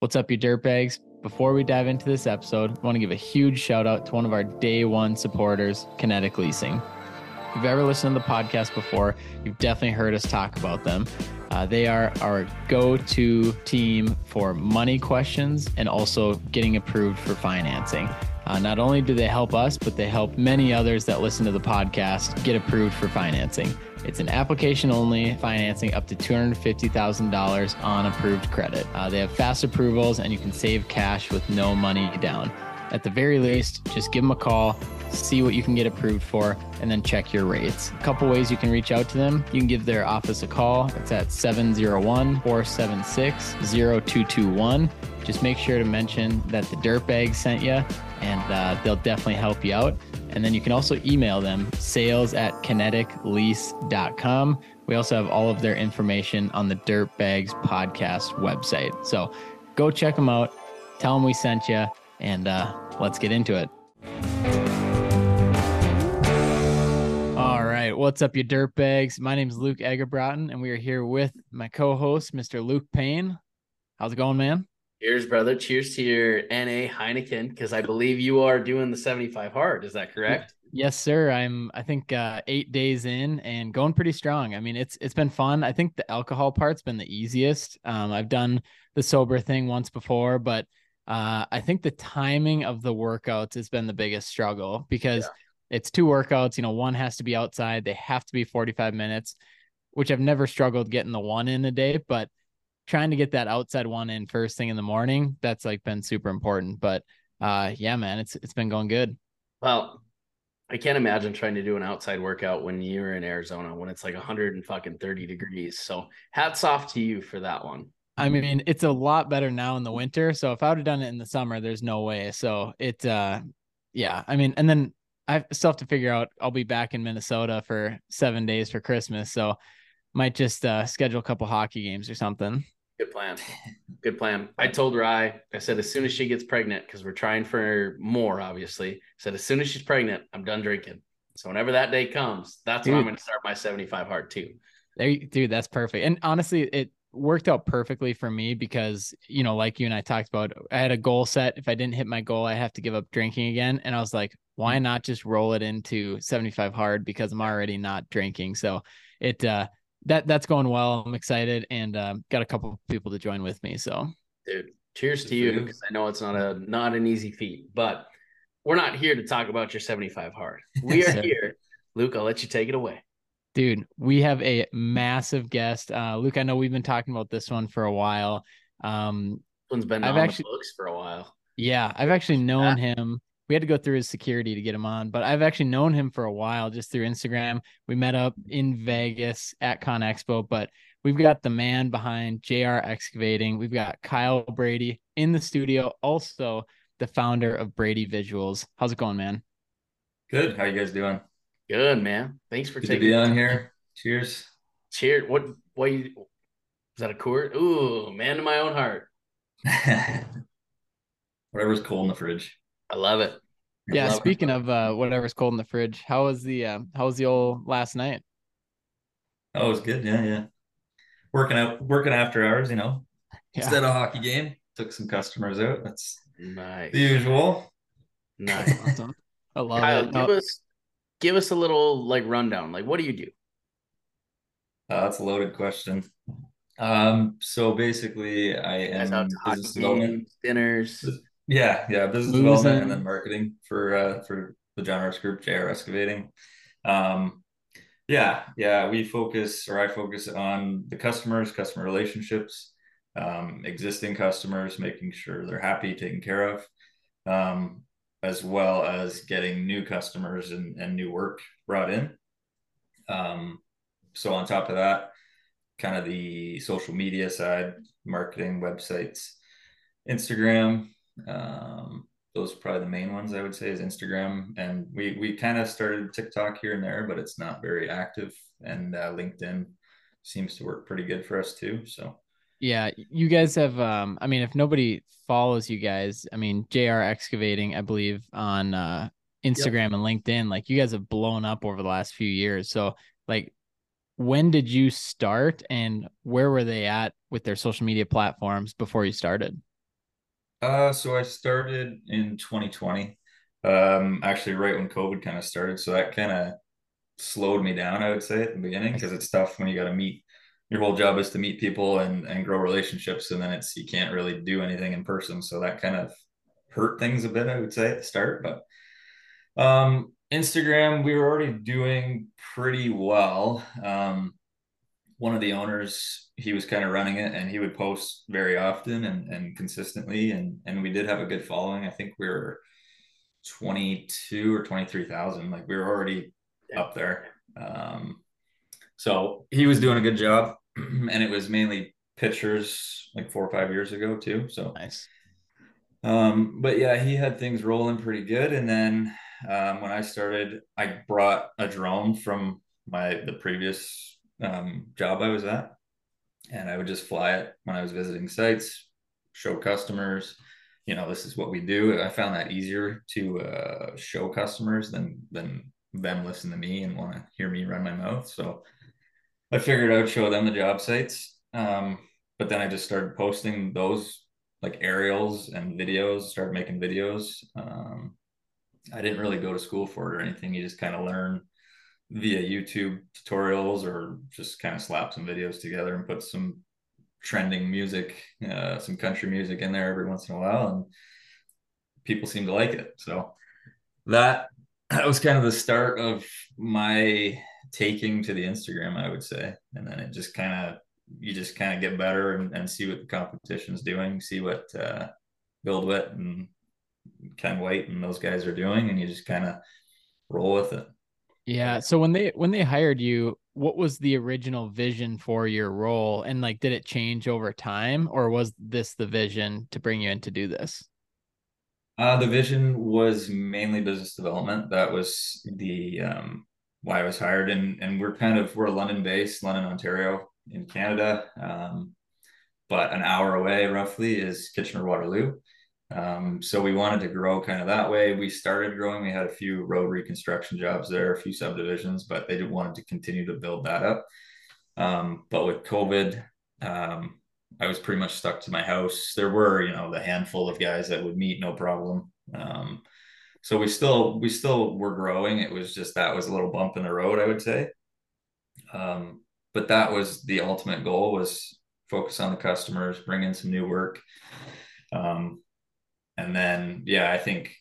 What's up, you dirtbags? Before we dive into this episode, I want to give a huge shout out to one of our day one supporters, Kinetic Leasing. If you've ever listened to the podcast before, you've definitely heard us talk about them. Uh, they are our go to team for money questions and also getting approved for financing. Uh, not only do they help us, but they help many others that listen to the podcast get approved for financing. It's an application only financing up to $250,000 on approved credit. Uh, they have fast approvals and you can save cash with no money down. At the very least, just give them a call, see what you can get approved for, and then check your rates. A couple ways you can reach out to them. You can give their office a call. It's at 701 476 0221. Just make sure to mention that the Dirtbag sent you, and uh, they'll definitely help you out. And then you can also email them sales at kineticlease.com. We also have all of their information on the Dirtbags podcast website. So go check them out, tell them we sent you, and uh, let's get into it. All right. What's up, you dirtbags? My name is Luke Egerbrotten, and we are here with my co host, Mr. Luke Payne. How's it going, man? Cheers, brother. Cheers to your NA Heineken, because I believe you are doing the 75 hard. Is that correct? Yes, sir. I'm I think uh, eight days in and going pretty strong. I mean, it's it's been fun. I think the alcohol part's been the easiest. Um, I've done the sober thing once before, but uh, I think the timing of the workouts has been the biggest struggle because yeah. it's two workouts. You know, one has to be outside. They have to be 45 minutes, which I've never struggled getting the one in a day, but trying to get that outside one in first thing in the morning, that's like been super important. But uh yeah, man, it's it's been going good. Well, I can't imagine trying to do an outside workout when you're in Arizona when it's like 100 and fucking 30 degrees. So hats off to you for that one. I mean, it's a lot better now in the winter. So if I would have done it in the summer, there's no way. So it uh yeah, I mean, and then I still have to figure out I'll be back in Minnesota for seven days for Christmas. So might just uh schedule a couple hockey games or something. Good plan. Good plan. I told Rye, I said, as soon as she gets pregnant, because we're trying for more, obviously, I said, as soon as she's pregnant, I'm done drinking. So whenever that day comes, that's dude, when I'm going to start my 75 hard too. There, dude, that's perfect. And honestly, it worked out perfectly for me because, you know, like you and I talked about, I had a goal set. If I didn't hit my goal, I have to give up drinking again. And I was like, why not just roll it into 75 hard because I'm already not drinking. So it, uh, that that's going well. I'm excited and uh, got a couple people to join with me. So, dude, cheers to you because I know it's not a not an easy feat, but we're not here to talk about your 75 hard. We are here, Luke. I'll let you take it away. Dude, we have a massive guest. Uh, Luke, I know we've been talking about this one for a while. Um, this one's been I've on actually, the books for a while. Yeah, I've actually known him we had to go through his security to get him on, but I've actually known him for a while just through Instagram. We met up in Vegas at Con Expo, but we've got the man behind JR Excavating. We've got Kyle Brady in the studio, also the founder of Brady Visuals. How's it going, man? Good. How you guys doing? Good, man. Thanks for Good taking to be on here. Cheers. Cheers. What? What? You, is that a court? Ooh, man to my own heart. Whatever's cold in the fridge. I love it. I yeah. Love speaking it. of uh, whatever's cold in the fridge, how was the uh, how was the old last night? Oh, it was good. Yeah, yeah. Working out, working after hours. You know, yeah. instead of hockey game, took some customers out. That's nice. The usual. Nice. awesome. I love Kyle, it. Give us give us a little like rundown. Like, what do you do? Uh, that's a loaded question. Um, so basically, I am business development dinners. Yeah, yeah, business development and then marketing for uh, for the Generous Group, JR Excavating. Um, yeah, yeah, we focus or I focus on the customers, customer relationships, um, existing customers, making sure they're happy, taken care of, um, as well as getting new customers and, and new work brought in. Um, so on top of that, kind of the social media side, marketing, websites, Instagram, um, those are probably the main ones I would say is Instagram, and we we kind of started TikTok here and there, but it's not very active. And uh, LinkedIn seems to work pretty good for us too. So yeah, you guys have. Um, I mean, if nobody follows you guys, I mean, JR Excavating, I believe on uh, Instagram yep. and LinkedIn, like you guys have blown up over the last few years. So like, when did you start, and where were they at with their social media platforms before you started? Uh, so I started in 2020. Um, actually, right when COVID kind of started, so that kind of slowed me down. I would say at the beginning because it's tough when you got to meet. Your whole job is to meet people and and grow relationships, and then it's you can't really do anything in person. So that kind of hurt things a bit. I would say at the start, but um, Instagram, we were already doing pretty well. Um, one of the owners, he was kind of running it and he would post very often and, and consistently. And, and we did have a good following. I think we were 22 or 23,000. Like we were already up there. Um, so he was doing a good job and it was mainly pictures like four or five years ago too. So nice. Um, but yeah, he had things rolling pretty good. And then um, when I started, I brought a drone from my the previous um, job I was at, and I would just fly it when I was visiting sites, show customers. You know, this is what we do. I found that easier to uh, show customers than than them listen to me and want to hear me run my mouth. So I figured I would show them the job sites. Um, but then I just started posting those like aerials and videos, started making videos. Um, I didn't really go to school for it or anything. You just kind of learn via YouTube tutorials or just kind of slap some videos together and put some trending music, uh, some country music in there every once in a while, and people seem to like it. So that that was kind of the start of my taking to the Instagram, I would say, and then it just kind of you just kind of get better and, and see what the competition's doing, see what uh, BuildWitt and Ken White and those guys are doing, and you just kind of roll with it. Yeah. So when they when they hired you, what was the original vision for your role, and like, did it change over time, or was this the vision to bring you in to do this? Uh, the vision was mainly business development. That was the um, why I was hired, and and we're kind of we're London based, London, Ontario, in Canada. Um, but an hour away, roughly, is Kitchener Waterloo. Um, so we wanted to grow kind of that way. We started growing. We had a few road reconstruction jobs there, a few subdivisions, but they wanted to continue to build that up. Um, but with COVID, um, I was pretty much stuck to my house. There were, you know, the handful of guys that would meet no problem. Um, so we still we still were growing. It was just that was a little bump in the road, I would say. Um, but that was the ultimate goal was focus on the customers, bring in some new work. Um, and then, yeah, I think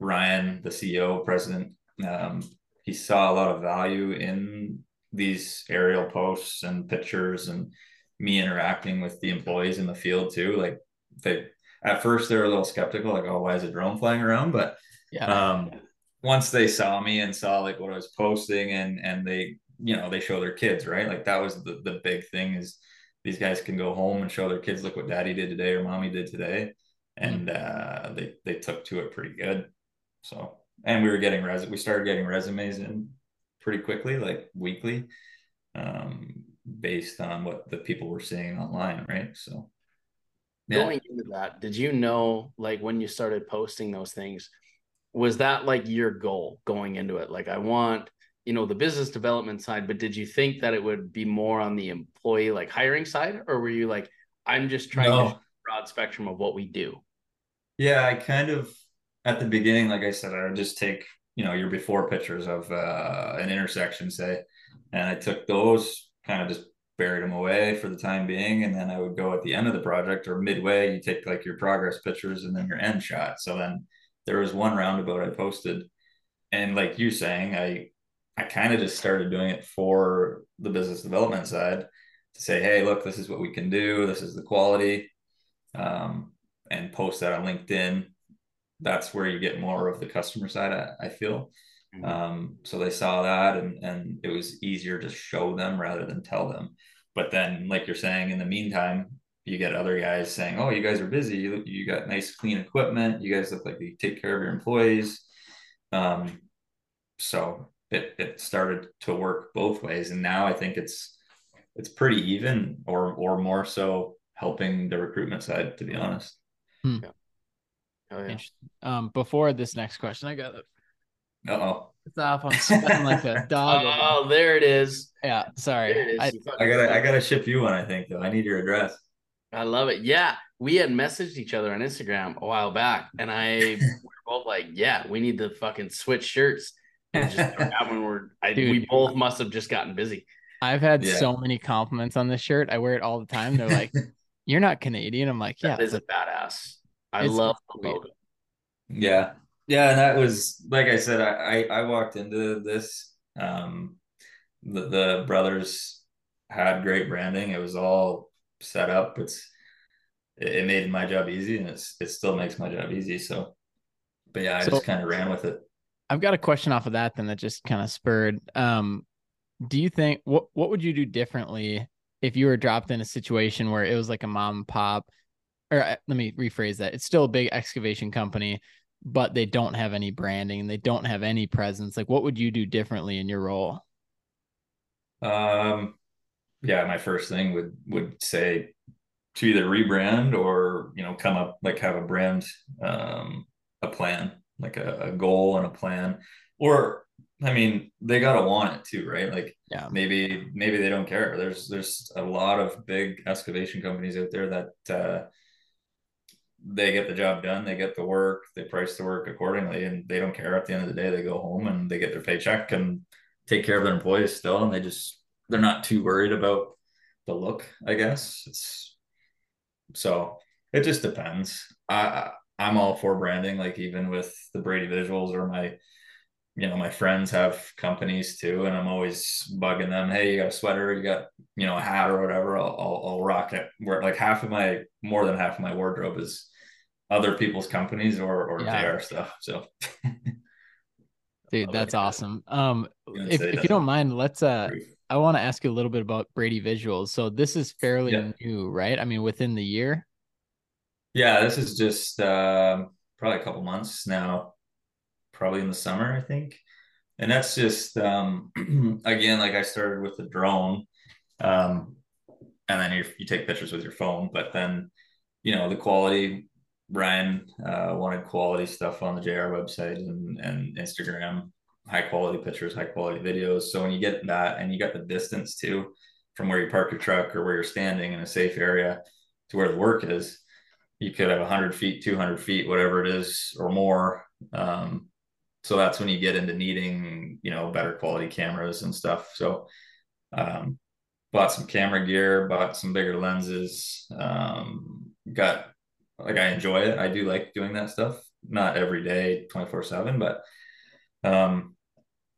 Ryan, the CEO, president, um, he saw a lot of value in these aerial posts and pictures and me interacting with the employees in the field too. Like they, at first they were a little skeptical, like, oh, why is a drone flying around? But yeah. um, once they saw me and saw like what I was posting and and they, you know, they show their kids, right? Like that was the the big thing is these guys can go home and show their kids, look what daddy did today or mommy did today and uh, they they took to it pretty good. So and we were getting res we started getting resumes in pretty quickly, like weekly, um, based on what the people were seeing online, right? So yeah. going into that, did you know like when you started posting those things, was that like your goal going into it? Like I want you know the business development side but did you think that it would be more on the employee like hiring side or were you like i'm just trying no. to broad spectrum of what we do yeah, I kind of at the beginning, like I said, I would just take you know your before pictures of uh, an intersection, say, and I took those, kind of just buried them away for the time being, and then I would go at the end of the project or midway, you take like your progress pictures and then your end shot. So then there was one roundabout I posted, and like you saying, I I kind of just started doing it for the business development side to say, hey, look, this is what we can do. This is the quality. Um, and post that on LinkedIn, that's where you get more of the customer side. I, I feel. Mm-hmm. Um, so they saw that, and and it was easier to show them rather than tell them. But then, like you're saying, in the meantime, you get other guys saying, "Oh, you guys are busy. You, you got nice, clean equipment. You guys look like you take care of your employees." Um, so it it started to work both ways, and now I think it's it's pretty even, or or more so helping the recruitment side, to be honest. Hmm. Yeah. Oh, yeah. Um, before this next question, I got it. Uh oh. It's off. I'm sweating like a dog. oh, there it is. Yeah, sorry. I, I, gotta, I gotta ship you one. I think though. I need your address. I love it. Yeah. we had messaged each other on Instagram a while back, and I we were both like, "Yeah, we need to fucking switch shirts." And just when we're, I, we both must have just gotten busy. I've had yeah. so many compliments on this shirt. I wear it all the time. They're like, "You're not Canadian." I'm like, "Yeah." That is a badass. I love the logo. Yeah, yeah, and that was like I said. I I, I walked into this. Um, the, the brothers had great branding. It was all set up. It's it, made my job easy, and it's it still makes my job easy. So, but yeah, I so, just kind of ran with it. I've got a question off of that then that just kind of spurred. Um, do you think what what would you do differently if you were dropped in a situation where it was like a mom and pop? Or uh, let me rephrase that. It's still a big excavation company, but they don't have any branding and they don't have any presence. Like, what would you do differently in your role? Um, yeah, my first thing would would say to either rebrand or you know come up like have a brand um a plan like a, a goal and a plan or i mean they gotta want it too right? Like yeah. maybe maybe they don't care. There's there's a lot of big excavation companies out there that uh they get the job done they get the work they price the work accordingly and they don't care. At the end of the day they go home and they get their paycheck and take care of their employees still and they just they're not too worried about the look i guess. It's so it just depends. I I'm all for branding, like even with the Brady visuals or my you know, my friends have companies too, and I'm always bugging them. Hey, you got a sweater? You got you know a hat or whatever? I'll I'll, I'll rock it. Where like half of my more than half of my wardrobe is other people's companies or or yeah. JR stuff. So, dude, that's awesome. Um, if, if you don't mind, let's uh, I want to ask you a little bit about Brady Visuals. So this is fairly yeah. new, right? I mean, within the year. Yeah, this is just uh, probably a couple months now, probably in the summer, I think. And that's just um, again, like I started with the drone, um, and then you, you take pictures with your phone. But then, you know, the quality. Ryan uh, wanted quality stuff on the JR website and, and Instagram high quality pictures, high quality videos. So when you get that and you got the distance too from where you park your truck or where you're standing in a safe area to where the work is, you could have 100 feet, 200 feet, whatever it is, or more. Um, so that's when you get into needing, you know, better quality cameras and stuff. So, um, bought some camera gear, bought some bigger lenses, um, got like I enjoy it. I do like doing that stuff. Not every day, 24 seven, but um,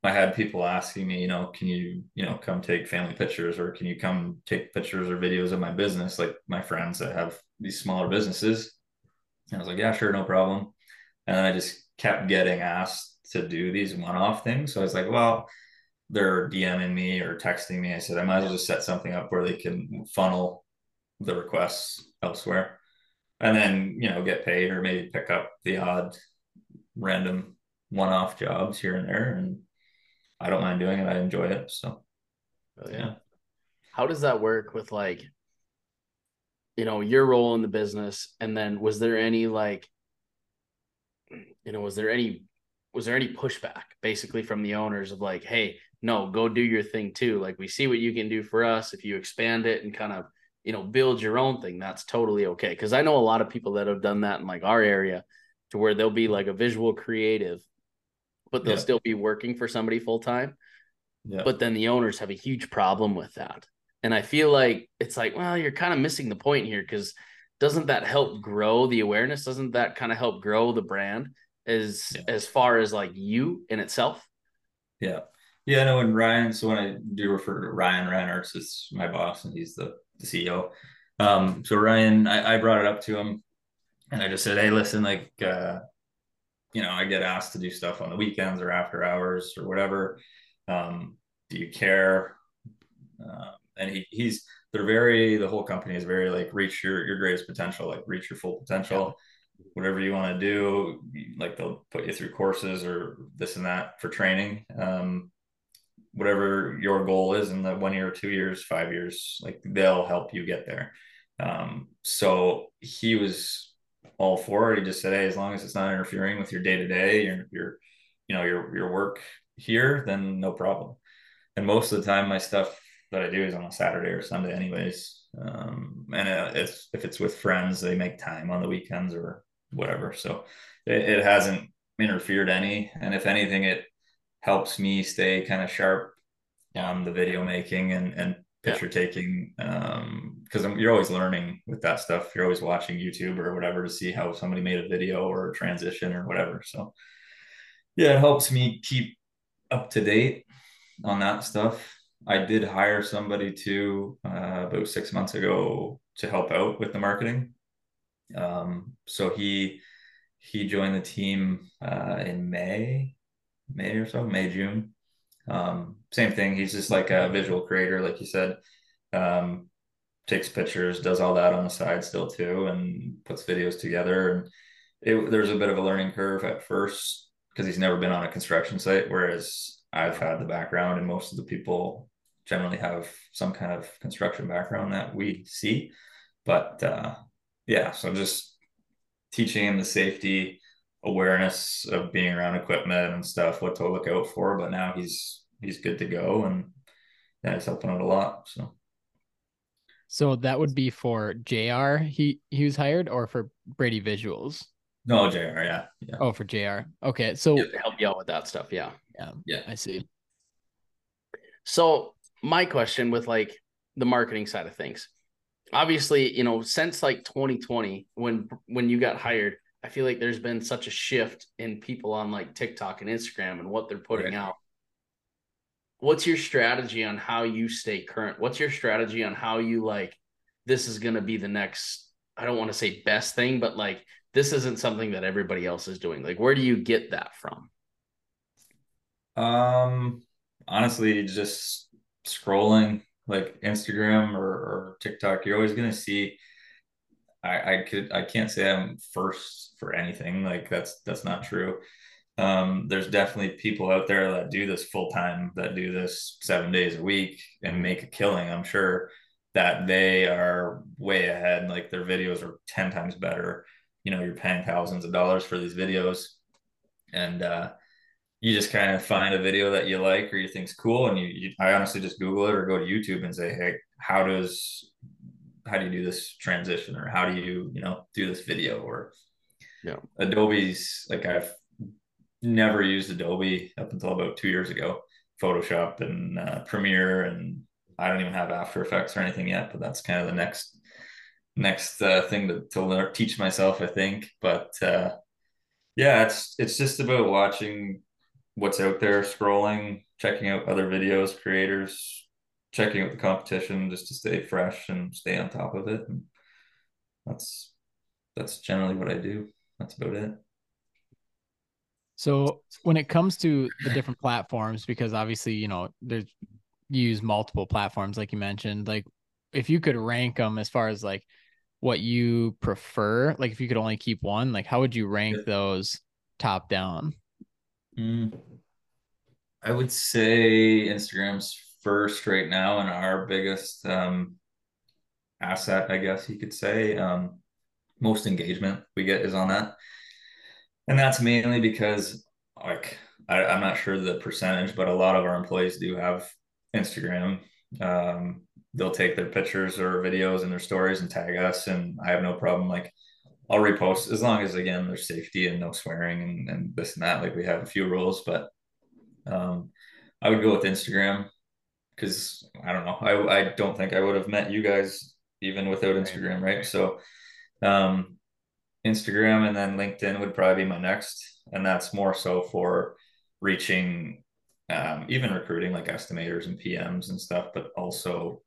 I had people asking me, you know, can you, you know, come take family pictures or can you come take pictures or videos of my business? Like my friends that have these smaller businesses. And I was like, yeah, sure, no problem. And then I just kept getting asked to do these one-off things. So I was like, well, they're DMing me or texting me. I said, I might as well just set something up where they can funnel the requests elsewhere and then, you know, get paid or maybe pick up the odd random one-off jobs here and there and I don't mind doing it. I enjoy it. So, oh, yeah. How does that work with like, you know, your role in the business? And then was there any like, you know, was there any, was there any pushback basically from the owners of like, hey, no, go do your thing too. Like we see what you can do for us. If you expand it and kind of, you know, build your own thing, that's totally okay. Cause I know a lot of people that have done that in like our area to where they'll be like a visual creative but they'll yeah. still be working for somebody full time. Yeah. But then the owners have a huge problem with that. And I feel like it's like, well, you're kind of missing the point here because doesn't that help grow the awareness? Doesn't that kind of help grow the brand as yeah. as far as like you in itself? Yeah. Yeah, I know and Ryan, so when I do refer to Ryan Ranners, it's my boss and he's the, the CEO. Um, so Ryan, I, I brought it up to him and I just said, Hey, listen, like uh, you know, I get asked to do stuff on the weekends or after hours or whatever. Um, do you care? Uh, and he, he's, they're very, the whole company is very like reach your, your greatest potential, like reach your full potential, whatever you want to do. Like they'll put you through courses or this and that for training. Um, whatever your goal is in the one year, two years, five years, like they'll help you get there. Um, so he was all for it. He just said, Hey, as long as it's not interfering with your day to day, your, your, you know, your, your work here, then no problem. And most of the time my stuff that I do is on a Saturday or Sunday anyways. Um, and it's if it's with friends, they make time on the weekends or whatever. So it, it hasn't interfered any, and if anything, it helps me stay kind of sharp on the video making and and picture yeah. taking um because you're always learning with that stuff you're always watching youtube or whatever to see how somebody made a video or a transition or whatever so yeah it helps me keep up to date on that stuff i did hire somebody to uh, about six months ago to help out with the marketing um so he he joined the team uh in may may or so may june um, same thing. He's just like a visual creator, like you said. Um, takes pictures, does all that on the side still too, and puts videos together. And it, there's a bit of a learning curve at first because he's never been on a construction site, whereas I've had the background, and most of the people generally have some kind of construction background that we see. But uh, yeah, so just teaching him the safety awareness of being around equipment and stuff, what to look out for. But now he's he's good to go, and yeah, he's helping out a lot. So. So that would be for JR. He he was hired, or for Brady Visuals. No, JR. Yeah. yeah. Oh, for JR. Okay, so yeah, help you out with that stuff. Yeah. Yeah. Yeah. I see. So my question with like the marketing side of things, obviously, you know, since like 2020, when when you got hired, I feel like there's been such a shift in people on like TikTok and Instagram and what they're putting right. out. What's your strategy on how you stay current? What's your strategy on how you like this is going to be the next I don't want to say best thing, but like this isn't something that everybody else is doing. Like where do you get that from? Um honestly just scrolling like Instagram or, or TikTok, you're always to see I, I could I can't say I'm first for anything. Like that's that's not true. Um, there's definitely people out there that do this full time, that do this seven days a week and make a killing. I'm sure that they are way ahead. Like their videos are 10 times better. You know, you're paying thousands of dollars for these videos. And uh, you just kind of find a video that you like or you think's cool. And you, you I honestly just Google it or go to YouTube and say, Hey, how does how do you do this transition or how do you you know do this video or yeah adobe's like i've never used adobe up until about two years ago photoshop and uh, premiere and i don't even have after effects or anything yet but that's kind of the next next uh, thing to, to learn, teach myself i think but uh, yeah it's it's just about watching what's out there scrolling checking out other videos creators checking out the competition just to stay fresh and stay on top of it. And that's that's generally what I do. That's about it. So when it comes to the different platforms, because obviously, you know, there's you use multiple platforms, like you mentioned, like if you could rank them as far as like what you prefer, like if you could only keep one, like how would you rank those top down? Mm. I would say Instagram's first right now and our biggest um, asset, I guess you could say. Um, most engagement we get is on that. And that's mainly because, like, I, am not sure the percentage, but a lot of our employees do have Instagram. Um, they'll take their pictures or videos and their stories and tag us, and I have no problem. Like, I'll repost as long as again there's safety and no swearing and, and this and that. Like we have a few rules, but um, I would go with Instagram because I don't know. I I don't think I would have met you guys even without Instagram, right? So, um, Instagram and then LinkedIn would probably be my next, and that's more so for reaching, um, even recruiting like estimators and PMs and stuff, but also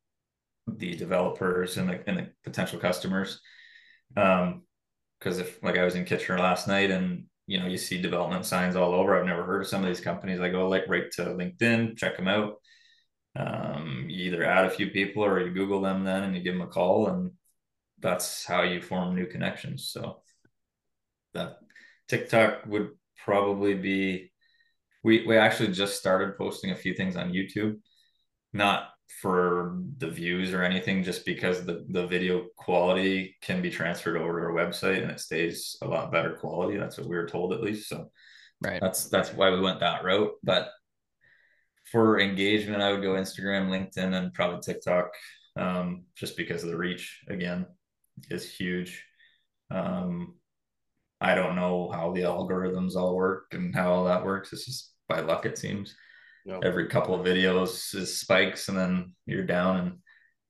the developers and the and the potential customers. Um, because if like I was in Kitchener last night and you know you see development signs all over, I've never heard of some of these companies. I go like right to LinkedIn, check them out um, you either add a few people or you Google them then and you give them a call, and that's how you form new connections. So that TikTok would probably be. We we actually just started posting a few things on YouTube, not for the views or anything, just because the the video quality can be transferred over to our website and it stays a lot better quality. That's what we were told at least. So right, that's that's why we went that route. But for engagement, I would go Instagram, LinkedIn, and probably TikTok um, just because of the reach again is huge. Um, I don't know how the algorithms all work and how all that works. It's just by luck, it seems. Nope. Every couple of videos is spikes, and then you're down and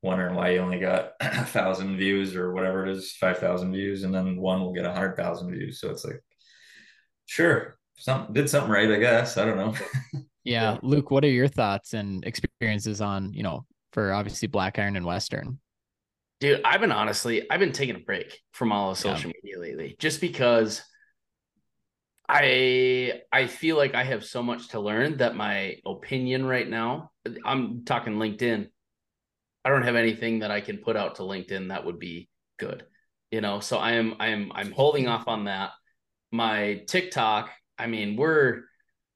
wondering why you only got a thousand views or whatever it is, five thousand views, and then one will get a hundred thousand views. So it's like, sure, some did something right, I guess. I don't know. yeah, Luke, what are your thoughts and experiences on you know for obviously Black Iron and Western? Dude, I've been honestly, I've been taking a break from all of social yeah. media lately, just because I I feel like I have so much to learn that my opinion right now, I'm talking LinkedIn. I don't have anything that I can put out to LinkedIn that would be good. You know, so I am I am I'm holding off on that. My TikTok, I mean, we're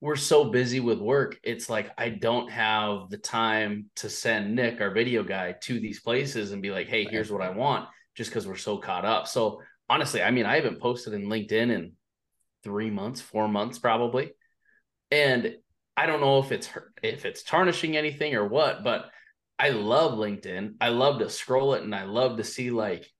we're so busy with work. It's like I don't have the time to send Nick, our video guy, to these places and be like, "Hey, here's what I want," just because we're so caught up. So honestly, I mean, I haven't posted in LinkedIn in three months, four months probably, and I don't know if it's if it's tarnishing anything or what, but I love LinkedIn. I love to scroll it, and I love to see like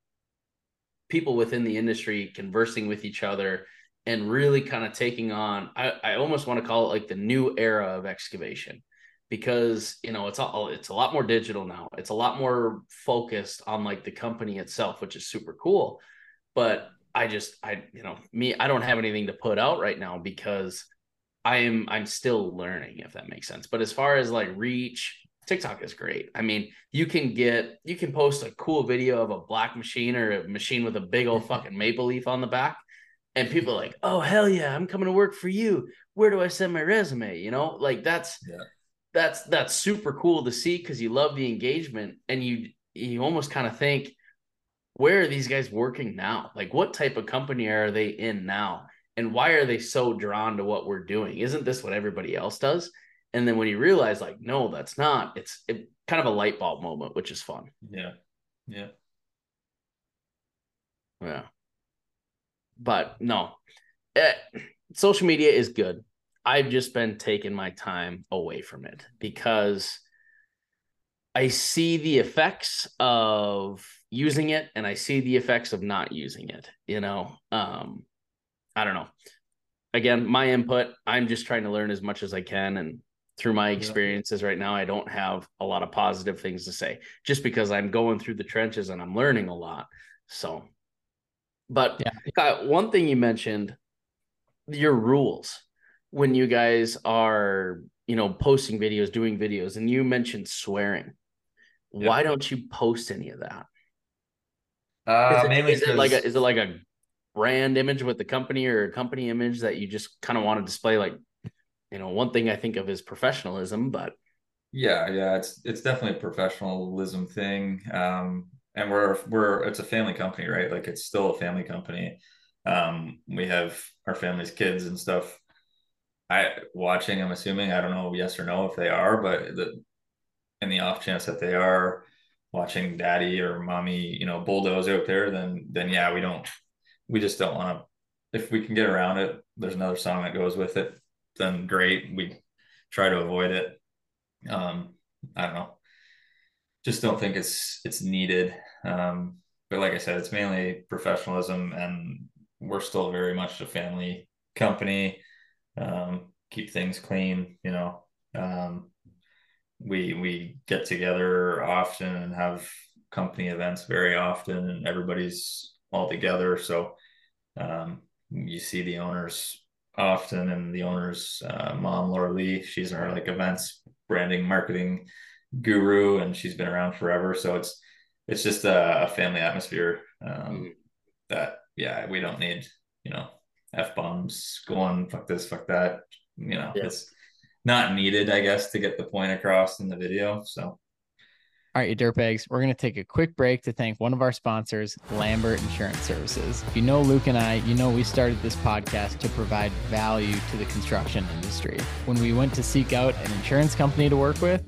people within the industry conversing with each other and really kind of taking on I, I almost want to call it like the new era of excavation because you know it's all it's a lot more digital now. It's a lot more focused on like the company itself which is super cool. But i just i you know me i don't have anything to put out right now because i'm i'm still learning if that makes sense but as far as like reach tiktok is great i mean you can get you can post a cool video of a black machine or a machine with a big old fucking maple leaf on the back and people are like, "Oh hell yeah, I'm coming to work for you. Where do I send my resume?" You know, like that's yeah. that's that's super cool to see because you love the engagement and you you almost kind of think, where are these guys working now? Like, what type of company are they in now? And why are they so drawn to what we're doing? Isn't this what everybody else does? And then when you realize, like, no, that's not. It's it, kind of a light bulb moment, which is fun. Yeah, yeah, yeah but no, eh, social media is good. I've just been taking my time away from it because I see the effects of using it and I see the effects of not using it. You know, um, I don't know. Again, my input, I'm just trying to learn as much as I can. And through my experiences right now, I don't have a lot of positive things to say just because I'm going through the trenches and I'm learning a lot. So but yeah. one thing you mentioned, your rules when you guys are, you know, posting videos, doing videos, and you mentioned swearing. Yeah. Why don't you post any of that? Uh, is it, mainly is it like a is it like a brand image with the company or a company image that you just kind of want to display? Like, you know, one thing I think of is professionalism, but yeah, yeah, it's it's definitely a professionalism thing. Um, and we're we're it's a family company, right? Like it's still a family company. Um, we have our family's kids and stuff. I watching, I'm assuming, I don't know yes or no if they are, but the in the off chance that they are watching daddy or mommy, you know, bulldoze out there, then then yeah, we don't we just don't want to if we can get around it, there's another song that goes with it, then great. We try to avoid it. Um, I don't know just don't think it's it's needed. Um, but like I said, it's mainly professionalism, and we're still very much a family company. Um, keep things clean, you know. Um, we we get together often and have company events very often, and everybody's all together. So um, you see the owners often, and the owners' uh, mom, Laura Lee, she's our like events, branding, marketing guru and she's been around forever. So it's it's just a, a family atmosphere um, mm-hmm. that yeah we don't need you know f bombs go on fuck this fuck that you know yeah. it's not needed I guess to get the point across in the video. So. All right, you dirtbags, we're going to take a quick break to thank one of our sponsors, Lambert Insurance Services. If you know Luke and I, you know we started this podcast to provide value to the construction industry. When we went to seek out an insurance company to work with,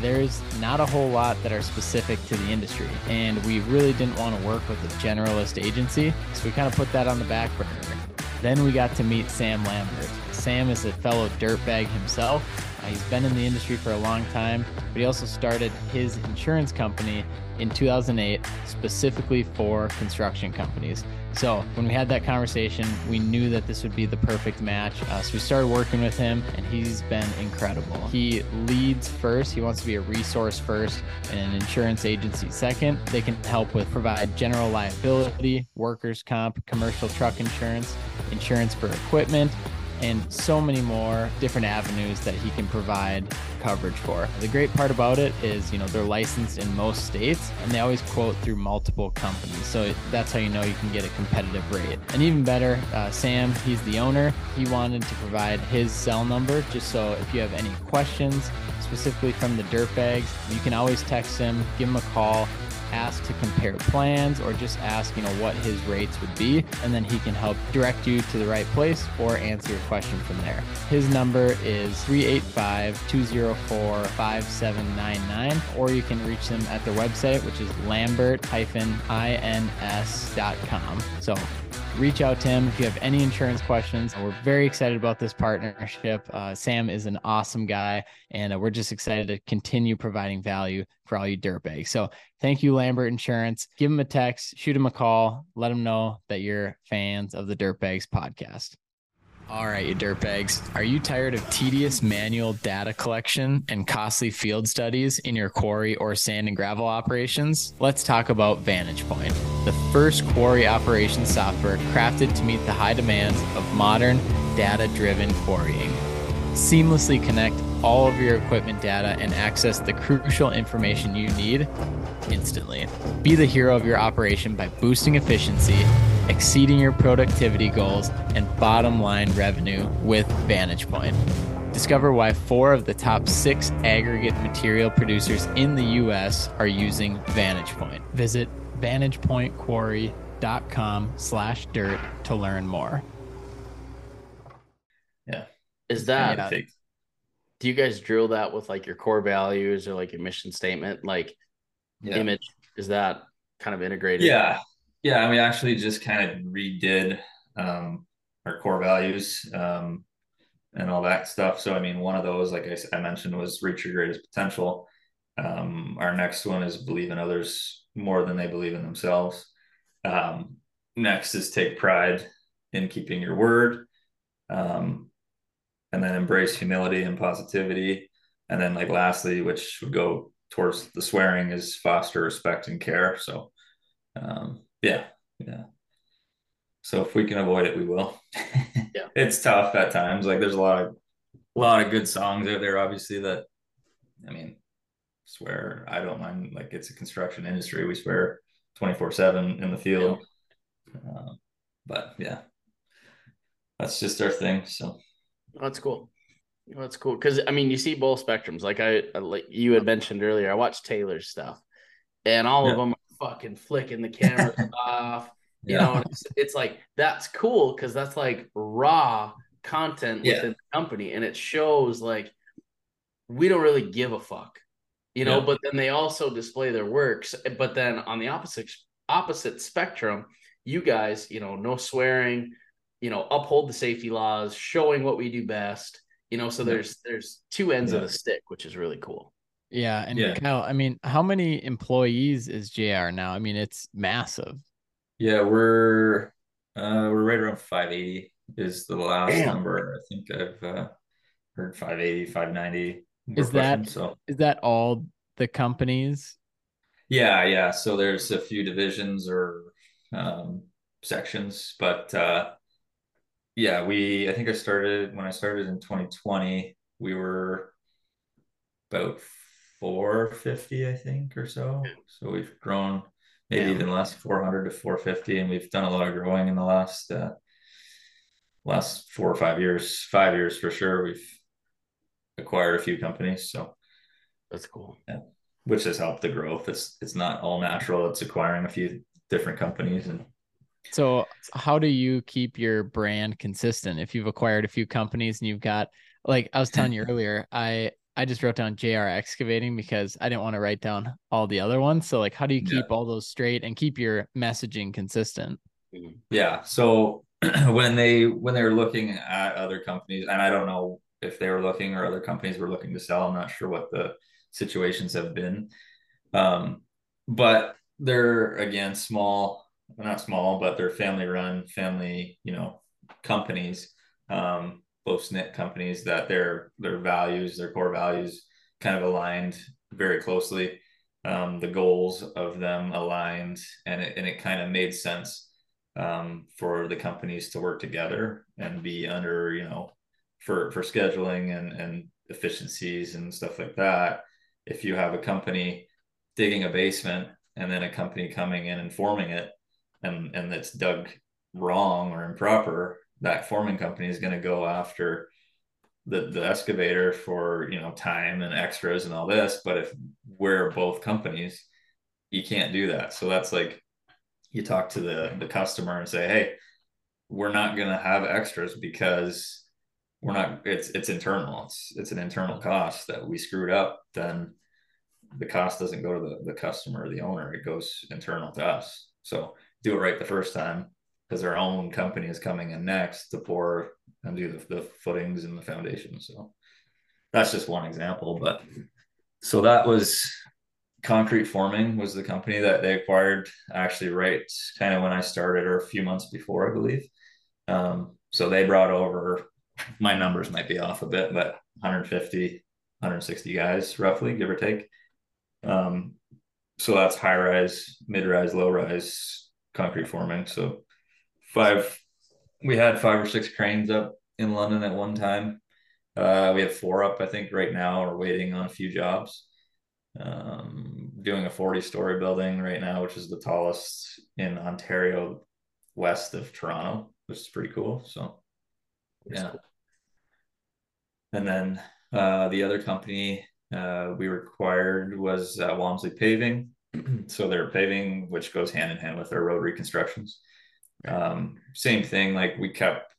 there's not a whole lot that are specific to the industry. And we really didn't want to work with a generalist agency. So we kind of put that on the back burner. Then we got to meet Sam Lambert. Sam is a fellow dirtbag himself. He's been in the industry for a long time, but he also started his insurance company in 2008 specifically for construction companies. So when we had that conversation, we knew that this would be the perfect match. Uh, so we started working with him, and he's been incredible. He leads first. He wants to be a resource first and an insurance agency second. They can help with provide general liability, workers' comp, commercial truck insurance, insurance for equipment, and so many more different avenues that he can provide coverage for. The great part about it is, you know, they're licensed in most states and they always quote through multiple companies. So that's how you know you can get a competitive rate. And even better, uh, Sam, he's the owner. He wanted to provide his cell number just so if you have any questions, specifically from the Dirtbags, you can always text him, give him a call ask to compare plans or just ask, you know, what his rates would be. And then he can help direct you to the right place or answer your question from there. His number is 385 204 5799, or you can reach them at their website, which is lambert-ins.com. So reach out to him if you have any insurance questions. We're very excited about this partnership. Uh, Sam is an awesome guy, and uh, we're just excited to continue providing value for all you dirtbags. So thank you, Lambert Insurance. Give him a text, shoot him a call, let him know that you're fans of the Dirtbags podcast. All right, you dirtbags. Are you tired of tedious manual data collection and costly field studies in your quarry or sand and gravel operations? Let's talk about Vantage Point, the first quarry operations software crafted to meet the high demands of modern data driven quarrying. Seamlessly connect all of your equipment data and access the crucial information you need instantly. Be the hero of your operation by boosting efficiency, exceeding your productivity goals, and bottom line revenue with Vantage Point. Discover why four of the top six aggregate material producers in the U.S. are using Vantage Point. Visit vantagepointquarry.com slash dirt to learn more. Yeah. Is that, yeah. do you guys drill that with like your core values or like your mission statement? Like, yeah. image is that kind of integrated yeah yeah and we actually just kind of redid um, our core values um, and all that stuff so i mean one of those like i, I mentioned was reach your greatest potential um, our next one is believe in others more than they believe in themselves um, next is take pride in keeping your word um, and then embrace humility and positivity and then like lastly which would go towards the swearing is foster respect and care. So, um, yeah, yeah. So if we can avoid it, we will. yeah, it's tough at times. Like there's a lot of a lot of good songs out there, obviously. That I mean, swear I don't mind. Like it's a construction industry. We swear twenty four seven in the field. Uh, but yeah, that's just our thing. So that's cool. That's cool because I mean you see both spectrums. Like I like you had mentioned earlier, I watched Taylor's stuff, and all yeah. of them are fucking flicking the camera off. You yeah. know, it's, it's, like that's cool because that's like raw content yeah. within the company, and it shows like we don't really give a fuck, you know. But then they also display their works. But then on the opposite opposite spectrum, you guys, you know, no swearing, you know, uphold the safety laws, showing what we do best you know so there's there's two ends yeah. of the stick which is really cool yeah and yeah. Kyle, i mean how many employees is jr now i mean it's massive yeah we're uh we're right around 580 is the last Damn. number i think i've uh heard 580 590 is that so is that all the companies yeah yeah so there's a few divisions or um sections but uh yeah, we I think I started when I started in 2020, we were about 450, I think, or so. So we've grown maybe yeah. even less, 400 to 450, and we've done a lot of growing in the last uh, last four or five years, five years for sure. We've acquired a few companies, so that's cool. Yeah, which has helped the growth. It's it's not all natural. It's acquiring a few different companies and so, how do you keep your brand consistent? If you've acquired a few companies and you've got, like I was telling you earlier, I I just wrote down JR Excavating because I didn't want to write down all the other ones. So, like, how do you keep yeah. all those straight and keep your messaging consistent? Yeah. So when they when they're looking at other companies, and I don't know if they were looking or other companies were looking to sell. I'm not sure what the situations have been. Um, but they're again small, not small, but they're family run, family, you know, companies, um, close knit companies that their their values, their core values, kind of aligned very closely. Um, the goals of them aligned, and it and it kind of made sense um, for the companies to work together and be under, you know, for for scheduling and and efficiencies and stuff like that. If you have a company digging a basement and then a company coming in and forming it, and and it's dug wrong or improper, that forming company is going to go after the the excavator for you know time and extras and all this. But if we're both companies, you can't do that. So that's like you talk to the the customer and say, hey, we're not going to have extras because we're not it's it's internal. It's it's an internal cost that we screwed up then the cost doesn't go to the, the customer or the owner. It goes internal to us. So do it right the first time because our own company is coming in next to pour and do the, the footings and the foundation. So that's just one example but so that was concrete forming was the company that they acquired actually right kind of when i started or a few months before i believe. Um, so they brought over my numbers might be off a bit, but 150, 160 guys roughly, give or take. Um, so that's high rise, mid rise, low rise concrete forming. So five, we had five or six cranes up in London at one time. Uh, we have four up, I think, right now. We're waiting on a few jobs. Um, doing a 40 story building right now, which is the tallest in Ontario, west of Toronto, which is pretty cool. So, yeah. And then uh, the other company uh, we required was uh, Walmsley Paving. so they're paving, which goes hand in hand with their road reconstructions. Um, same thing, like we kept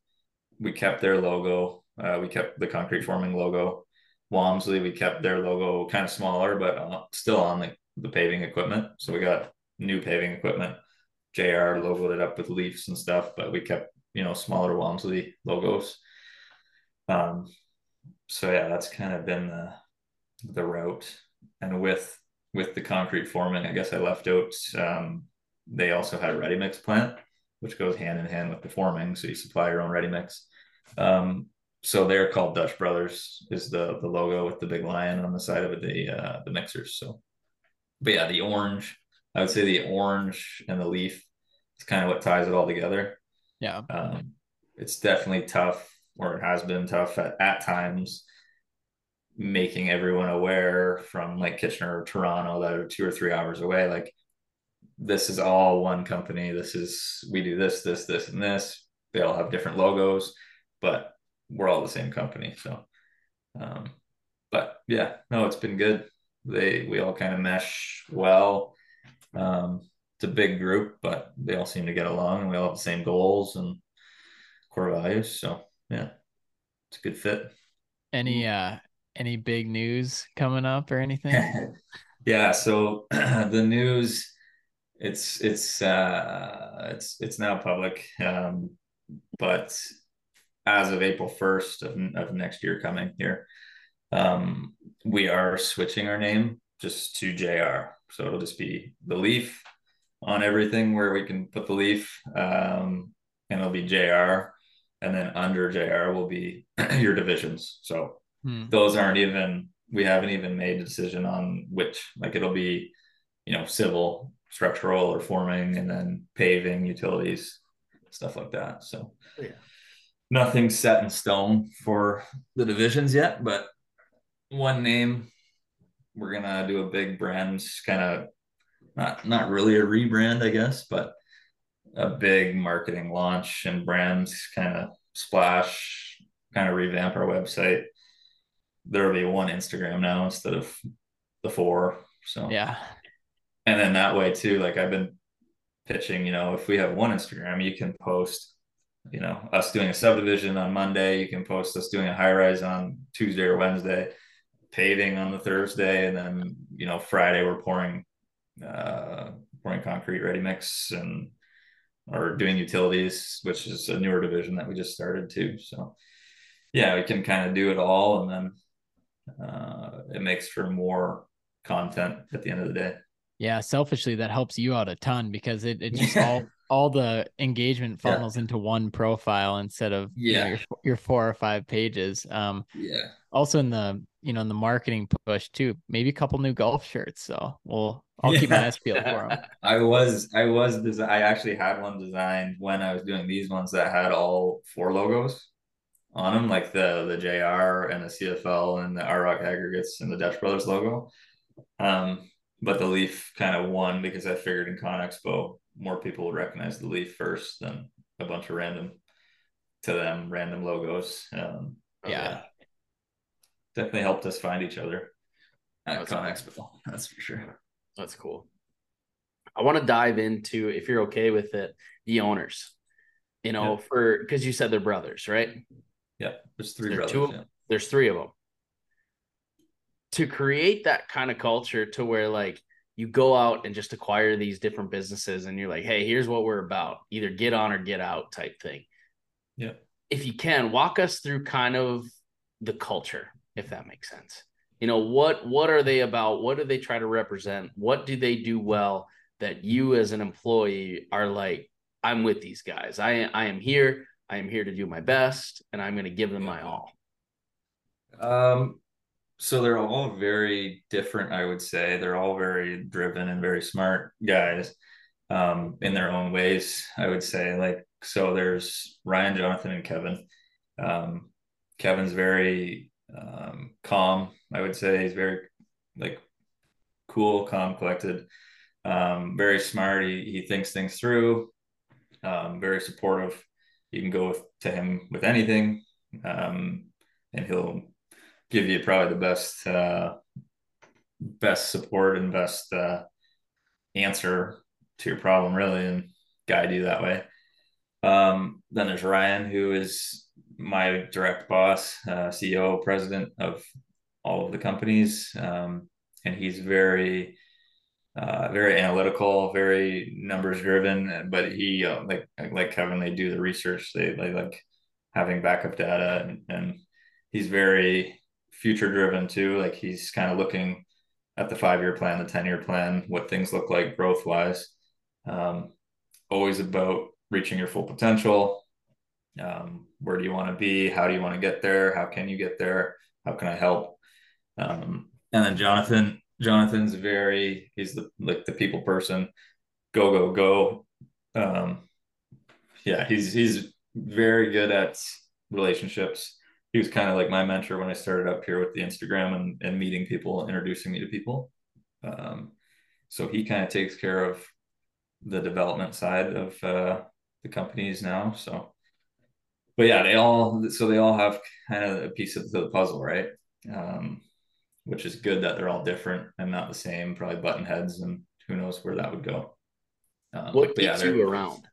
we kept their logo. Uh, we kept the concrete forming logo. Walmsley, we kept their logo kind of smaller, but uh, still on the, the paving equipment. So we got new paving equipment. J-AAR logoed it up with leaves and stuff, but we kept you know smaller Walmsley logos. Um, so yeah, that's kind of been the the route. And with with the concrete forming, I guess I left out. Um, they also had a ready mix plant, which goes hand in hand with the forming. So you supply your own ready mix. Um, so they're called Dutch Brothers. Is the the logo with the big lion on the side of it, the uh, the mixers. So, but yeah, the orange. I would say the orange and the leaf is kind of what ties it all together. Yeah. Um, it's definitely tough or it has been tough at, at times making everyone aware from like Kitchener or Toronto that are two or three hours away. Like this is all one company. This is we do this, this, this, and this. They all have different logos, but we're all the same company. So um but yeah, no, it's been good. They we all kind of mesh well. Um it's a big group, but they all seem to get along and we all have the same goals and core values. So yeah, it's a good fit. Any uh any big news coming up or anything? yeah, so the news it's it's uh it's it's now public. Um but as of April 1st of, of next year coming here, um, we are switching our name just to J-AAR. So it'll just be the leaf on everything where we can put the leaf. Um, and it'll be J-AAR and then under J-AAR will be your divisions. So hmm. those aren't even we haven't even made a decision on which like it'll be you know civil, structural, or forming, and then paving, utilities, stuff like that. So oh, yeah. nothing set in stone for the divisions yet, but one name we're gonna do a big brand kind of not not really a rebrand, I guess, but a big marketing launch and brand kind of splash, kind of revamp our website. There'll be one Instagram now instead of the four. So yeah. And then that way too, like I've been pitching, you know, if we have one Instagram, you can post, you know, us doing a subdivision on Monday, you can post us doing a high rise on Tuesday or Wednesday, paving on the Thursday, and then you know, Friday we're pouring uh pouring concrete ready mix and or doing utilities, which is a newer division that we just started too. So yeah, we can kind of do it all, and then uh, it makes for more content at the end of the day. Yeah, selfishly, that helps you out a ton because it, it just all all the engagement funnels yeah. into one profile instead of yeah you know, your, your four or five pages. Um, yeah. Also in the you know in the marketing push too, maybe a couple new golf shirts. So we'll I'll yeah. keep my eyes peeled for them. I was I was desi- I actually had one designed when I was doing these ones that had all four logos on them, like the the J-AAR and the CFL and the R Rock aggregates and the Dutch Brothers logo. Um, but the Leaf kind of won because I figured in ConExpo more people would recognize the leaf first than a bunch of random to them random logos. Um, yeah. definitely helped us find each other at ConExpo. That's for sure. That's cool. I want to dive into, if you're okay with it, the owners. You know, yeah. for because you said they're brothers, right? Yeah, there's three brothers. Two, yeah. There's three of them. To create that kind of culture to where like you go out and just acquire these different businesses and you're like, hey, here's what we're about. Either get on or get out type thing. Yeah. If you can, walk us through kind of the culture, if that makes sense. You know, what what are they about? What do they try to represent? What do they do well that you as an employee are like, I'm with these guys. I I am here. I am here to do my best and I'm going to give them my all. Um so they're all very different i would say. They're all very driven and very smart guys um, in their own ways i would say. Like so there's ryan jonathan and kevin. Um, kevin's very um, calm i would say. He's very like cool calm collected. Um, very smart. He, he thinks things through. Um, very supportive. You can go with, to him with anything. Um, and he'll give you probably the best uh, best support and best uh, answer to your problem really and guide you that way um, then there's ryan who is my direct boss uh, ceo president of all of the companies um, and he's very uh, very analytical, very numbers driven. But he, uh, like like Kevin, they do the research. They, they like having backup data, and, and he's very future driven too. Like he's kind of looking at the five year plan, the 10 year plan, what things look like growth wise. Um, always about reaching your full potential. Um, where do you want to be? How do you want to get there? How can you get there? How can I help? Um, and then Jonathan, Jonathan's very, he's the, like the people person, go, go, go. Um, yeah, he's, he's very good at relationships he was kind of like my mentor when I started up here with the Instagram and, and meeting people, introducing me to people. Um, so he kind of takes care of the development side of uh, the companies now. So, but yeah, they all so they all have kind of a piece of the puzzle, right? Um, which is good that they're all different and not the same, probably button heads, and who knows where that would go. Um, what keeps yeah, you around?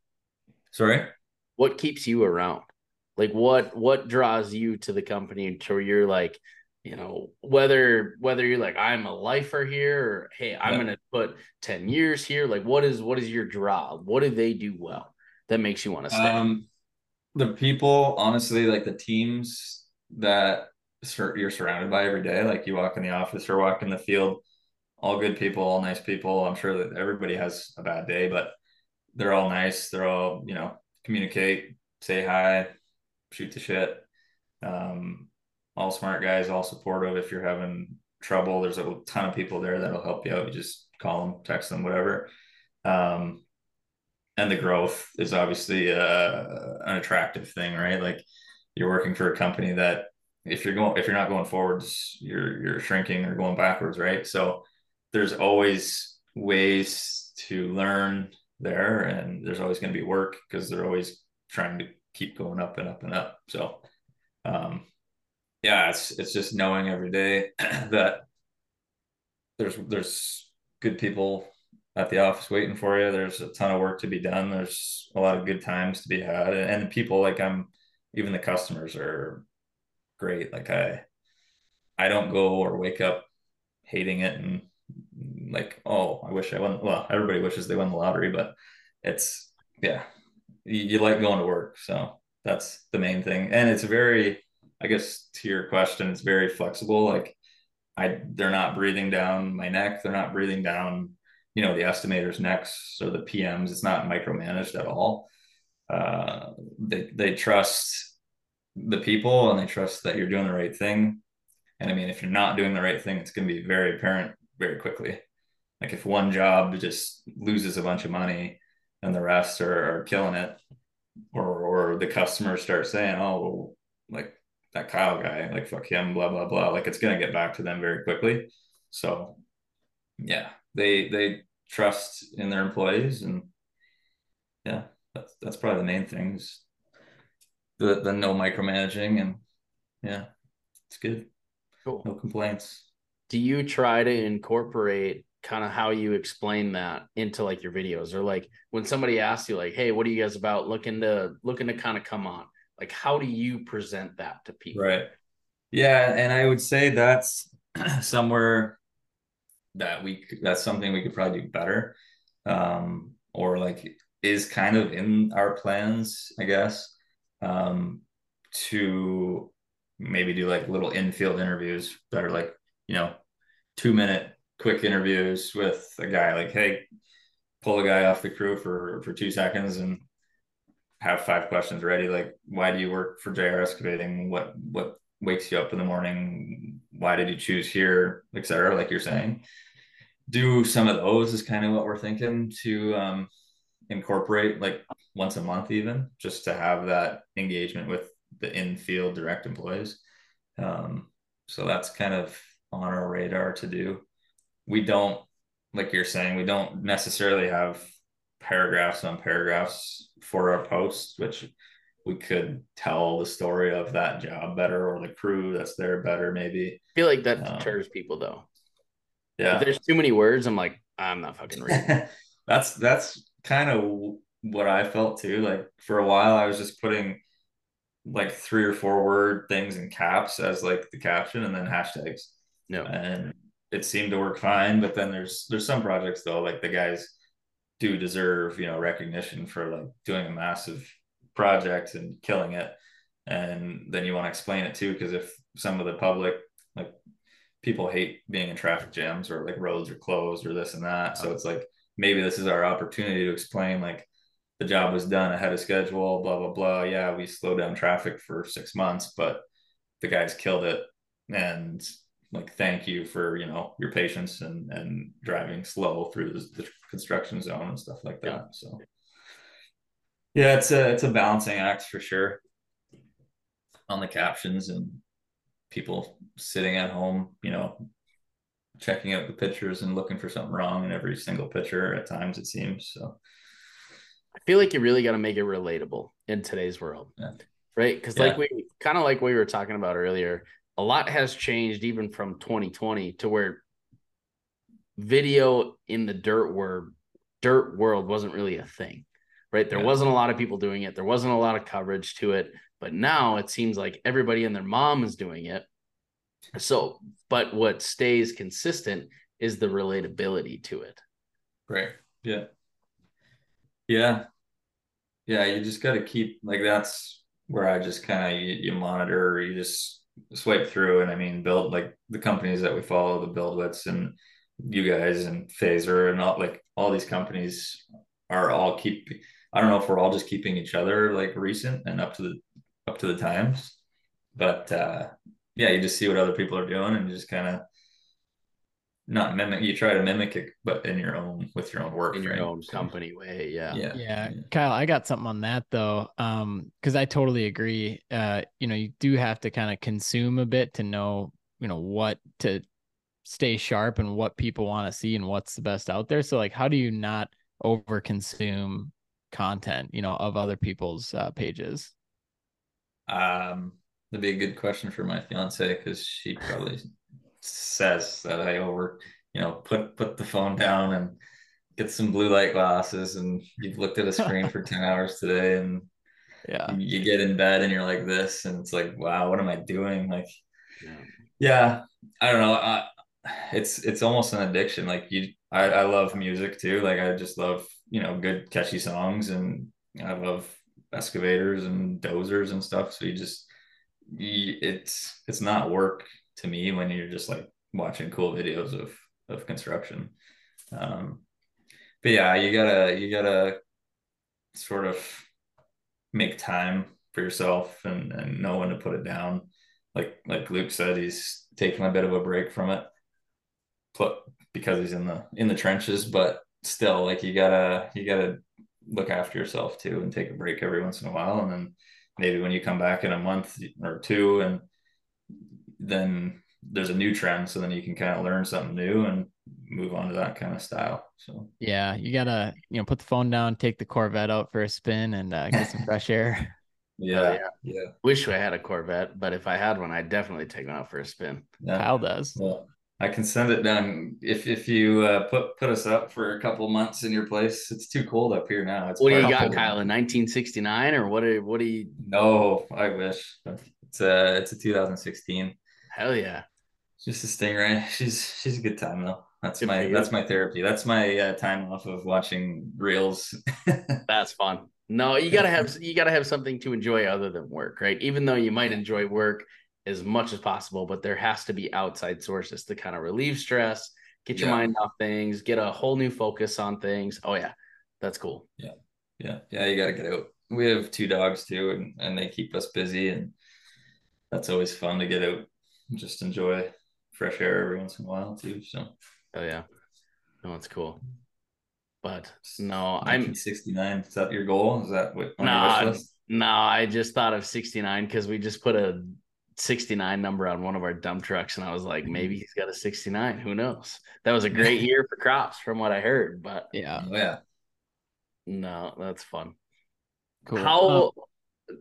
Sorry, what keeps you around? Like what what draws you to the company to where you're like you know whether whether you're like i'm a lifer here or hey i'm yeah. gonna put 10 years here like what is what is your draw? What do they do well that makes you want to stay? Um the people honestly like the teams that you're surrounded by every day like you walk in the office or walk in the field all good people all nice people. I'm sure that everybody has a bad day but they're all nice. They're all you know communicate say hi shoot the shit. Um, all smart guys, all supportive. If you're having trouble, there's a ton of people there that'll help you out. You just call them, text them, whatever. Um, and the growth is obviously uh, an attractive thing, right? Like you're working for a company that if you're going if you're not going forwards, you're you're shrinking or going backwards, right? So there's always ways to learn there, and there's always going to be work because they're always trying to keep going up and up and up. So, um, yeah, it's it's just knowing every day that there's there's good people at the office waiting for you. There's a ton of work to be done. There's a lot of good times to be had, and, and people like I'm, even the customers are great. Like I, I don't go or wake up hating it and like, oh, I wish I won. Well, everybody wishes they won the lottery, but it's yeah, you, you like going to work. So that's the main thing. And it's very, I guess to your question, it's very flexible. Like I they're not breathing down my neck, they're not breathing down, you know, the estimators' necks or the PMs. It's not micromanaged at all. Uh, they they trust the people and they trust that you're doing the right thing. And I mean, if you're not doing the right thing, it's going to be very apparent very quickly. Like if one job just loses a bunch of money and the rest are, are killing it, or or the customers start saying, "Oh, like that Kyle guy, like fuck him, blah blah blah," like it's gonna get back to them very quickly. So, yeah, they they trust in their employees, and yeah, that's that's probably the main things. The the no micromanaging, and yeah, it's good. Cool. No complaints. Do you try to incorporate kind of how you explain that into like your videos or like when somebody asks you like hey what are you guys about looking to looking to kind of come on? Like how do you present that to people? Right. Yeah and i would say that's somewhere that we that's something we could probably do better um or like is kind of in our plans i guess um to maybe do like little infield interviews that are like you know two minute quick interviews with a guy like, hey, pull a guy off the crew for for two seconds and have five questions ready. Like, why do you work for J-AAR Excavating? What what wakes you up in the morning? Why did you choose here, etc. Like you're saying, do some of those is kind of what we're thinking to um, incorporate, like once a month, even just to have that engagement with the in-field direct employees. Um, so that's kind of on our radar to do we don't like you're saying we don't necessarily have paragraphs on paragraphs for our posts which we could tell the story of that job better or the crew that's there better maybe. I feel like that um, deters people though. yeah. If there's too many words i'm like i'm not fucking reading. That's that's kind of what i felt too. Like for a while i was just putting like three or four word things in caps as like the caption and then hashtags. No and it seemed to work fine. But then there's there's some projects though, like the guys do deserve you know recognition for like doing a massive project and killing it, and then you want to explain it too because if some of the public like people hate being in traffic jams or like roads are closed or this and that, so it's like maybe this is our opportunity to explain like the job was done ahead of schedule, blah blah blah. Yeah, we slowed down traffic for six months, but the guys killed it and like thank you for you know your patience and and driving slow through the, the construction zone and stuff like that yeah. so yeah it's a it's a balancing act for sure on the captions and people sitting at home you know checking out the pictures and looking for something wrong in every single picture at times it seems so i feel like you really got to make it relatable in today's world yeah. right because yeah. like we kind of like what we were talking about earlier a lot has changed even from 2020 to where video in the dirt world dirt world wasn't really a thing right? There yeah. wasn't a lot of people doing it. There wasn't a lot of coverage to it. But now it seems like everybody and their mom is doing it. So but what stays consistent is the relatability to it. Right. Yeah. Yeah. Yeah you just got to keep like that's where i just kind of you, you monitor you just swipe through and I mean build like the companies that we follow, the BuildWitts and you guys and Phaser and all like all these companies are all keep I don't know if we're all just keeping each other like recent and up to the up to the times. But uh yeah, you just see what other people are doing and you just kind of not mimic you try to mimic it but in your own with your own work in your right? own company way yeah. yeah. yeah kyle i got something on that though um because i totally agree uh you know you do have to kind of consume a bit to know you know what to stay sharp and what people want to see and what's the best out there so like how do you not over consume content you know of other people's uh, pages um that'd be a good question for my fiance because she probably says that I over, you know, put put the phone down and get some blue light glasses and you've looked at a screen for 10 hours today and yeah. you, you, get in bed and you're like this and it's like wow what am i doing? Like yeah, yeah i don't know I, it's it's almost an addiction like you I, I love music too like i just love you know good catchy songs and i love excavators and dozers and stuff so you just it's it's not work to me when you're just like watching cool videos of of construction. Um, but yeah, you gotta you gotta sort of make time for yourself and and know when to put it down. Like like Luke said, he's taking a bit of a break from it, because he's in the in the trenches. But still, like you gotta you gotta look after yourself too and take a break every once in a while, and then maybe when you come back in a month or two, and then there's a new trend, so then you can kind of learn something new and move on to that kind of style. So yeah, you gotta you know put the phone down, take the Corvette out for a spin, and uh, get some fresh air. Yeah, uh, yeah, yeah. Wish I had a Corvette, but if I had one, I'd definitely take one out for a spin. Yeah. Kyle does. Well, I can send it down if if you uh, put put us up for a couple months in your place. It's too cold up here now. It's what do you got, Kyle? In 1969 or what? Are, what do you? No, I wish. It's a it's a 2016. Hell yeah! Just a stingray. She's she's a good time though. That's good my that's my therapy. That's my uh, time off of watching reels. that's fun. No, you gotta have you gotta have something to enjoy other than work, right? Even though you might enjoy work as much as possible, but there has to be outside sources to kind of relieve stress, get your yeah. mind off things, get a whole new focus on things. Oh yeah, that's cool. Yeah, yeah, yeah. You gotta get out. We have two dogs too, and and they keep us busy, and that's always fun to get out, just enjoy fresh air every once in a while too. So. Oh yeah, no, it's cool. But no, I'm 69. Is that your goal? Is that what? No, no. I just thought of 69 because we just put a 69 number on one of our dump trucks, and I was like, maybe he's got a 69. Who knows? That was a great year for crops, from what I heard. But yeah, oh, yeah. No, that's fun. Cool. How? Uh,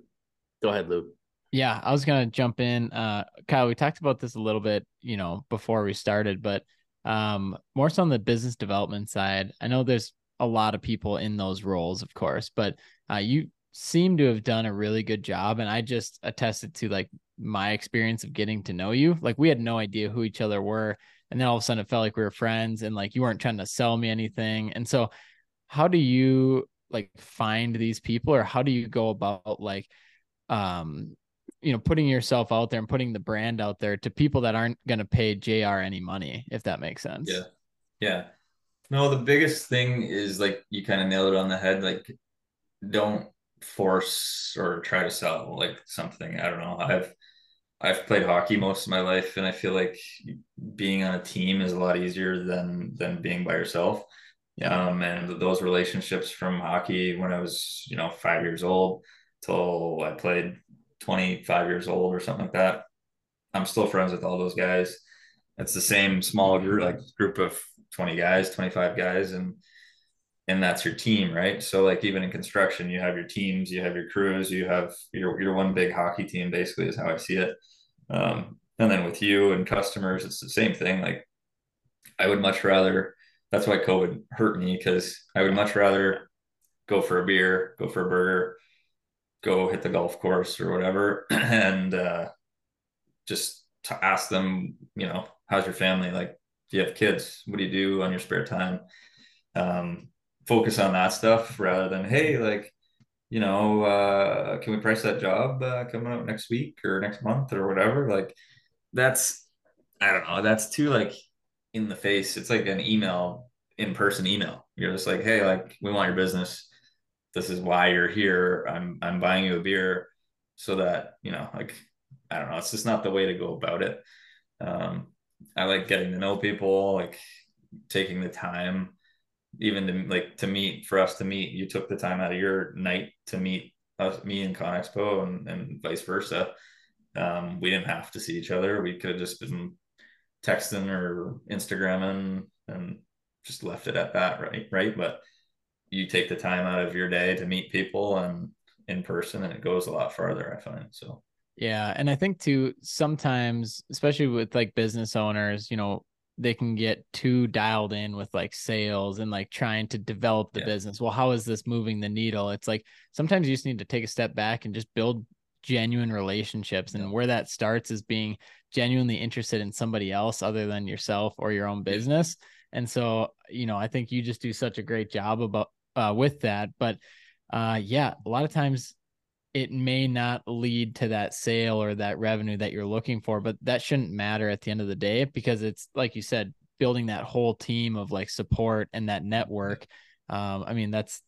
Go ahead, Luke. Yeah, I was gonna jump in. Uh, Kyle, we talked about this a little bit, you know, before we started, but um, more so on the business development side. I know there's a lot of people in those roles, of course, but uh, you seem to have done a really good job. And I just attested to like my experience of getting to know you. Like we had no idea who each other were. And then all of a sudden it felt like we were friends and like you weren't trying to sell me anything. And so, how do you like find these people or how do you go about like, um, you know putting yourself out there and putting the brand out there to people that aren't going to pay J-AAR any money if that makes sense. Yeah. Yeah. No the biggest thing is like you kind of nailed it on the head like don't force or try to sell like something. I don't know. I've i've played hockey most of my life and i feel like being on a team is a lot easier than than being by yourself. Yeah. Um, and those relationships from hockey when I was, you know, five years old till I played 25 years old or something like that. I'm still friends with all those guys. It's the same small group, like group of 20 guys, 25 guys, and and that's your team, right? So like even in construction, you have your teams, you have your crews, you have your your one big hockey team. Basically, is how I see it. Um, and then with you and customers, it's the same thing. Like I would much rather. That's why COVID hurt me because I would much rather go for a beer, go for a burger, go hit the golf course or whatever and uh, just to ask them you know how's your family? Like do you have kids? What do you do on your spare time? Um, focus on that stuff rather than hey like you know uh, can we price that job uh, coming out next week or next month or whatever? Like that's i don't know that's too like in the face. It's like an email in person email. You're just like hey like we want your business this is why you're here. I'm I'm buying you a beer so that, you know, like I don't know, it's just not the way to go about it. Um, I like getting to know people, like taking the time even to like to meet for us to meet you took the time out of your night to meet us me and conexpo and, and vice versa um, we didn't have to see each other we could have just been texting or instagramming and just left it at that right right but you take the time out of your day to meet people and in person and it goes a lot farther i find so. Yeah and i think too sometimes especially with like business owners you know they can get too dialed in with like sales and like trying to develop the yeah. business. Well how is this moving the needle? It's like sometimes you just need to take a step back and just build genuine relationships and where that starts is being genuinely interested in somebody else other than yourself or your own business. And so you know i think you just do such a great job about uh, with that. But uh, yeah, a lot of times it may not lead to that sale or that revenue that you're looking for, but that shouldn't matter at the end of the day because it's like you said, building that whole team of like support and that network. Um, I mean, that's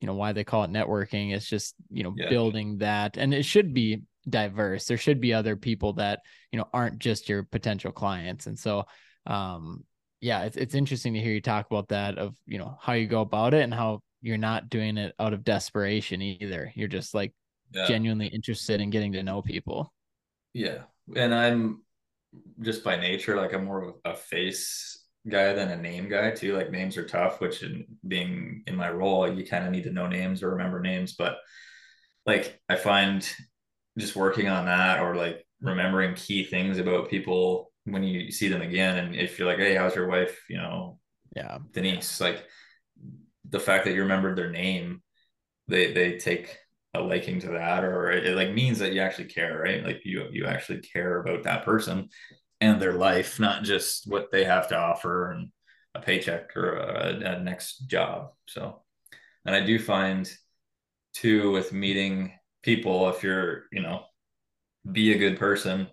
you know why they call it networking. It's just you know yeah. building that, and it should be diverse. There should be other people that you know aren't just your potential clients, and so um, yeah, it's it's interesting to hear you talk about that of you know how you go about it and how you're not doing it out of desperation either. You're just like yeah. genuinely interested in getting to know people. Yeah. And I'm just by nature, like I'm more of a face guy than a name guy too. Like names are tough, which in being in my role, you kind of need to know names or remember names. But like I find just working on that or like remembering key things about people when you see them again and if you're like, hey, how's your wife? You know, yeah, Denise, like the fact that you remembered their name, they they take a liking to that or it, it, like means that you actually care right? Like you you actually care about that person and their life not just what they have to offer and a paycheck or a, a next job. So and i do find too with meeting people if you're you know be a good person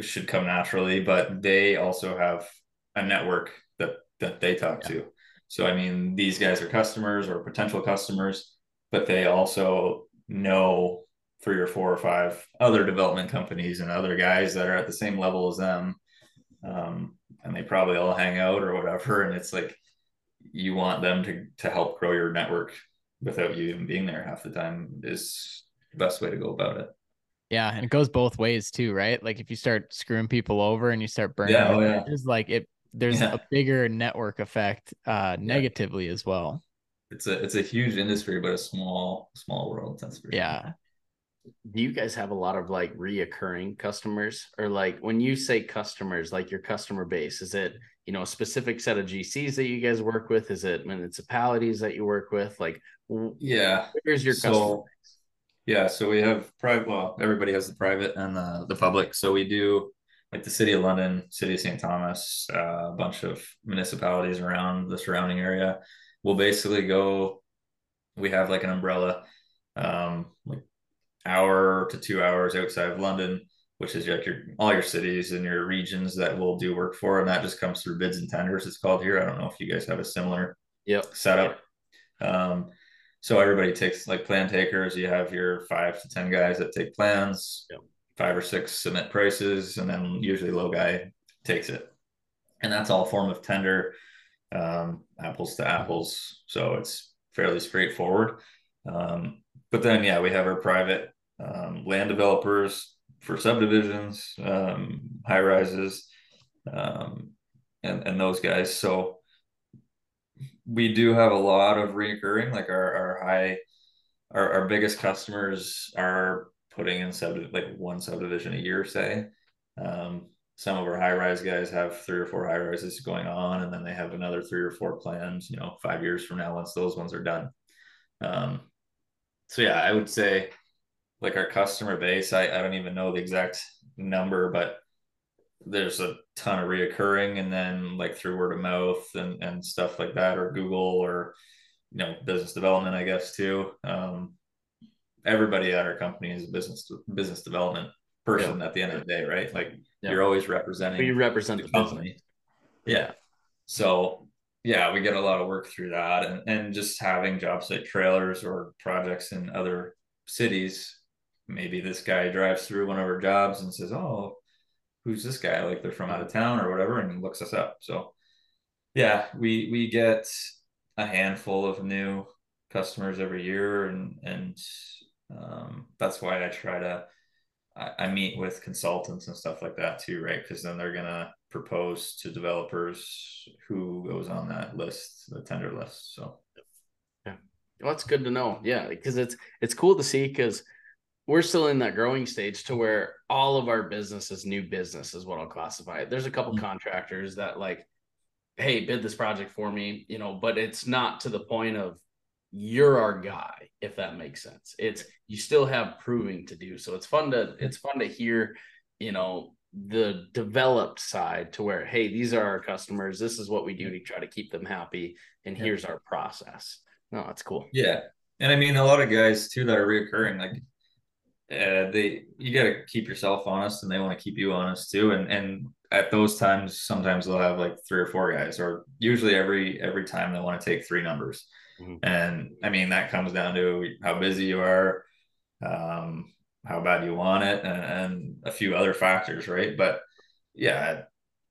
should come naturally but they also have a network that that they talk yeah. to so i mean these guys are customers or potential customers but they also know three or four or five other development companies and other guys that are at the same level as them. Um, and they probably all hang out or whatever. And it's like you want them to to help grow your network without you even being there half the time is the best way to go about it. Yeah, and it goes both ways too, right? Like if you start screwing people over and you start burning yeah, oh, yeah. It's like it there's yeah. a bigger network effect uh negatively yeah. as well it's a it's a huge industry, but a small small world. That's for yeah. Sure. Do you guys have a lot of like reoccurring customers, or like when you say customers, like your customer base, is it you know a specific set of GCs that you guys work with? Is it municipalities that you work with? Like, yeah, where's your so, customer base? Yeah, so we have private. Well, everybody has the private and the the public. So we do like the city of London, city of St. Thomas, uh, a bunch of municipalities around the surrounding area we'll basically go we have like an umbrella um like hour to two hours outside of london which is like your all your cities and your regions that we'll do work for and that just comes through bids and tenders it's called here i don't know if you guys have a similar yep. setup um so everybody takes like plan takers you have your five to ten guys that take plans yep. five or six submit prices and then usually low guy takes it and that's all form of tender um, apples to apples. So it's fairly straightforward. Um, but then, yeah, we have our private um, land developers for subdivisions, um, high rises, um, and, and those guys. So we do have a lot of reoccurring, like our, our high, our, our biggest customers are putting in sub like one subdivision a year, say. Um, some of our high rise guys have three or four high rises going on, and then they have another three or four plans, you know, five years from now once those ones are done. Um, so yeah, I would say like our customer base, I, I don't even know the exact number, but there's a ton of reoccurring and then like through word of mouth and, and stuff like that, or Google or, you know, business development, I guess too. Um, everybody at our company is a business, business development person yeah. at the end of the day, right? Like yeah. you're always representing. You represent the, the company. Yeah. So yeah, we get a lot of work through that, and and just having job site trailers or projects in other cities. Maybe this guy drives through one of our jobs and says, "Oh, who's this guy? Like they're from out of town or whatever," and looks us up. So yeah, we we get a handful of new customers every year, and and um, that's why I try to I, I meet with consultants and stuff like that too, right? Because then they're gonna propose to developers who goes on that list, the tender list. So yeah, well, that's good to know. Yeah, because it's it's cool to see because we're still in that growing stage to where all of our business is new business is what I'll classify it. There's a couple mm-hmm. contractors that like, hey, bid this project for me, you know, but it's not to the point of you're our guy if that makes sense. It's you still have proving to do. So it's fun to it's fun to hear you know the developed side to where hey these are our customers this is what we do to try to keep them happy and here's our process. No that's cool. Yeah. And i mean a lot of guys too that are reoccurring like uh, they you got to keep yourself honest, and they want to keep you honest too. And and at those times, sometimes they'll have like three or four guys, or usually every every time they want to take three numbers. Mm-hmm. And I mean that comes down to how busy you are, um, how bad you want it, and, and a few other factors, right? But yeah,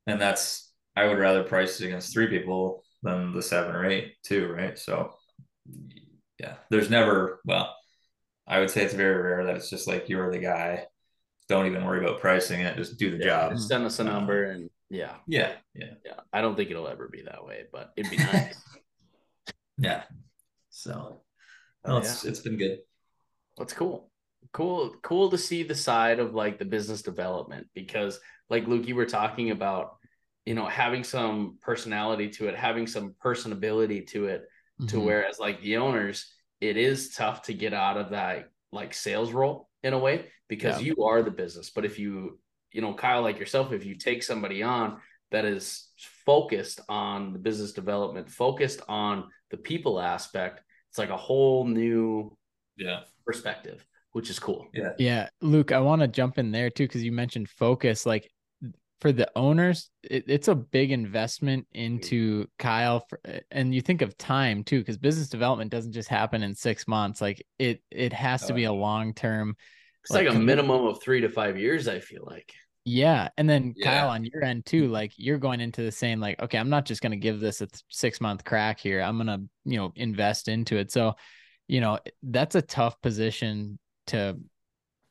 and that's I would rather price against three people than the seven or eight too, right? So yeah, there's never well I would say it's very rare that it's just like you're the guy. Don't even worry about pricing it. Just do the yeah, job. Just send us a number and yeah. Yeah. Yeah. Yeah. I don't think it'll ever be that way, but it'd be nice. yeah. So well, it's yeah. it's been good. That's cool. Cool, cool to see the side of like the business development because like Luke, you were talking about, you know, having some personality to it, having some personability to it, mm-hmm. to whereas like the owners, it is tough to get out of that like sales role in a way because yeah. you are the business. But if you, you know, Kyle, like yourself, if you take somebody on that is focused on the business development, focused on the people aspect, it's like a whole new yeah perspective, which is cool. Yeah. Yeah. Luke, I want to jump in there too, because you mentioned focus. Like for the owners, it, it's a big investment into Kyle. For, and you think of time too, because business development doesn't just happen in six months. Like it, it has to be uh, a long term. It's like, like a minimum of three to five years. I feel like. Yeah. And then yeah. Kyle, on your end too, like you're going into the same, like, okay, I'm not just going to give this a six month crack here. I'm going to, you know, invest into it. So, you know, that's a tough position to,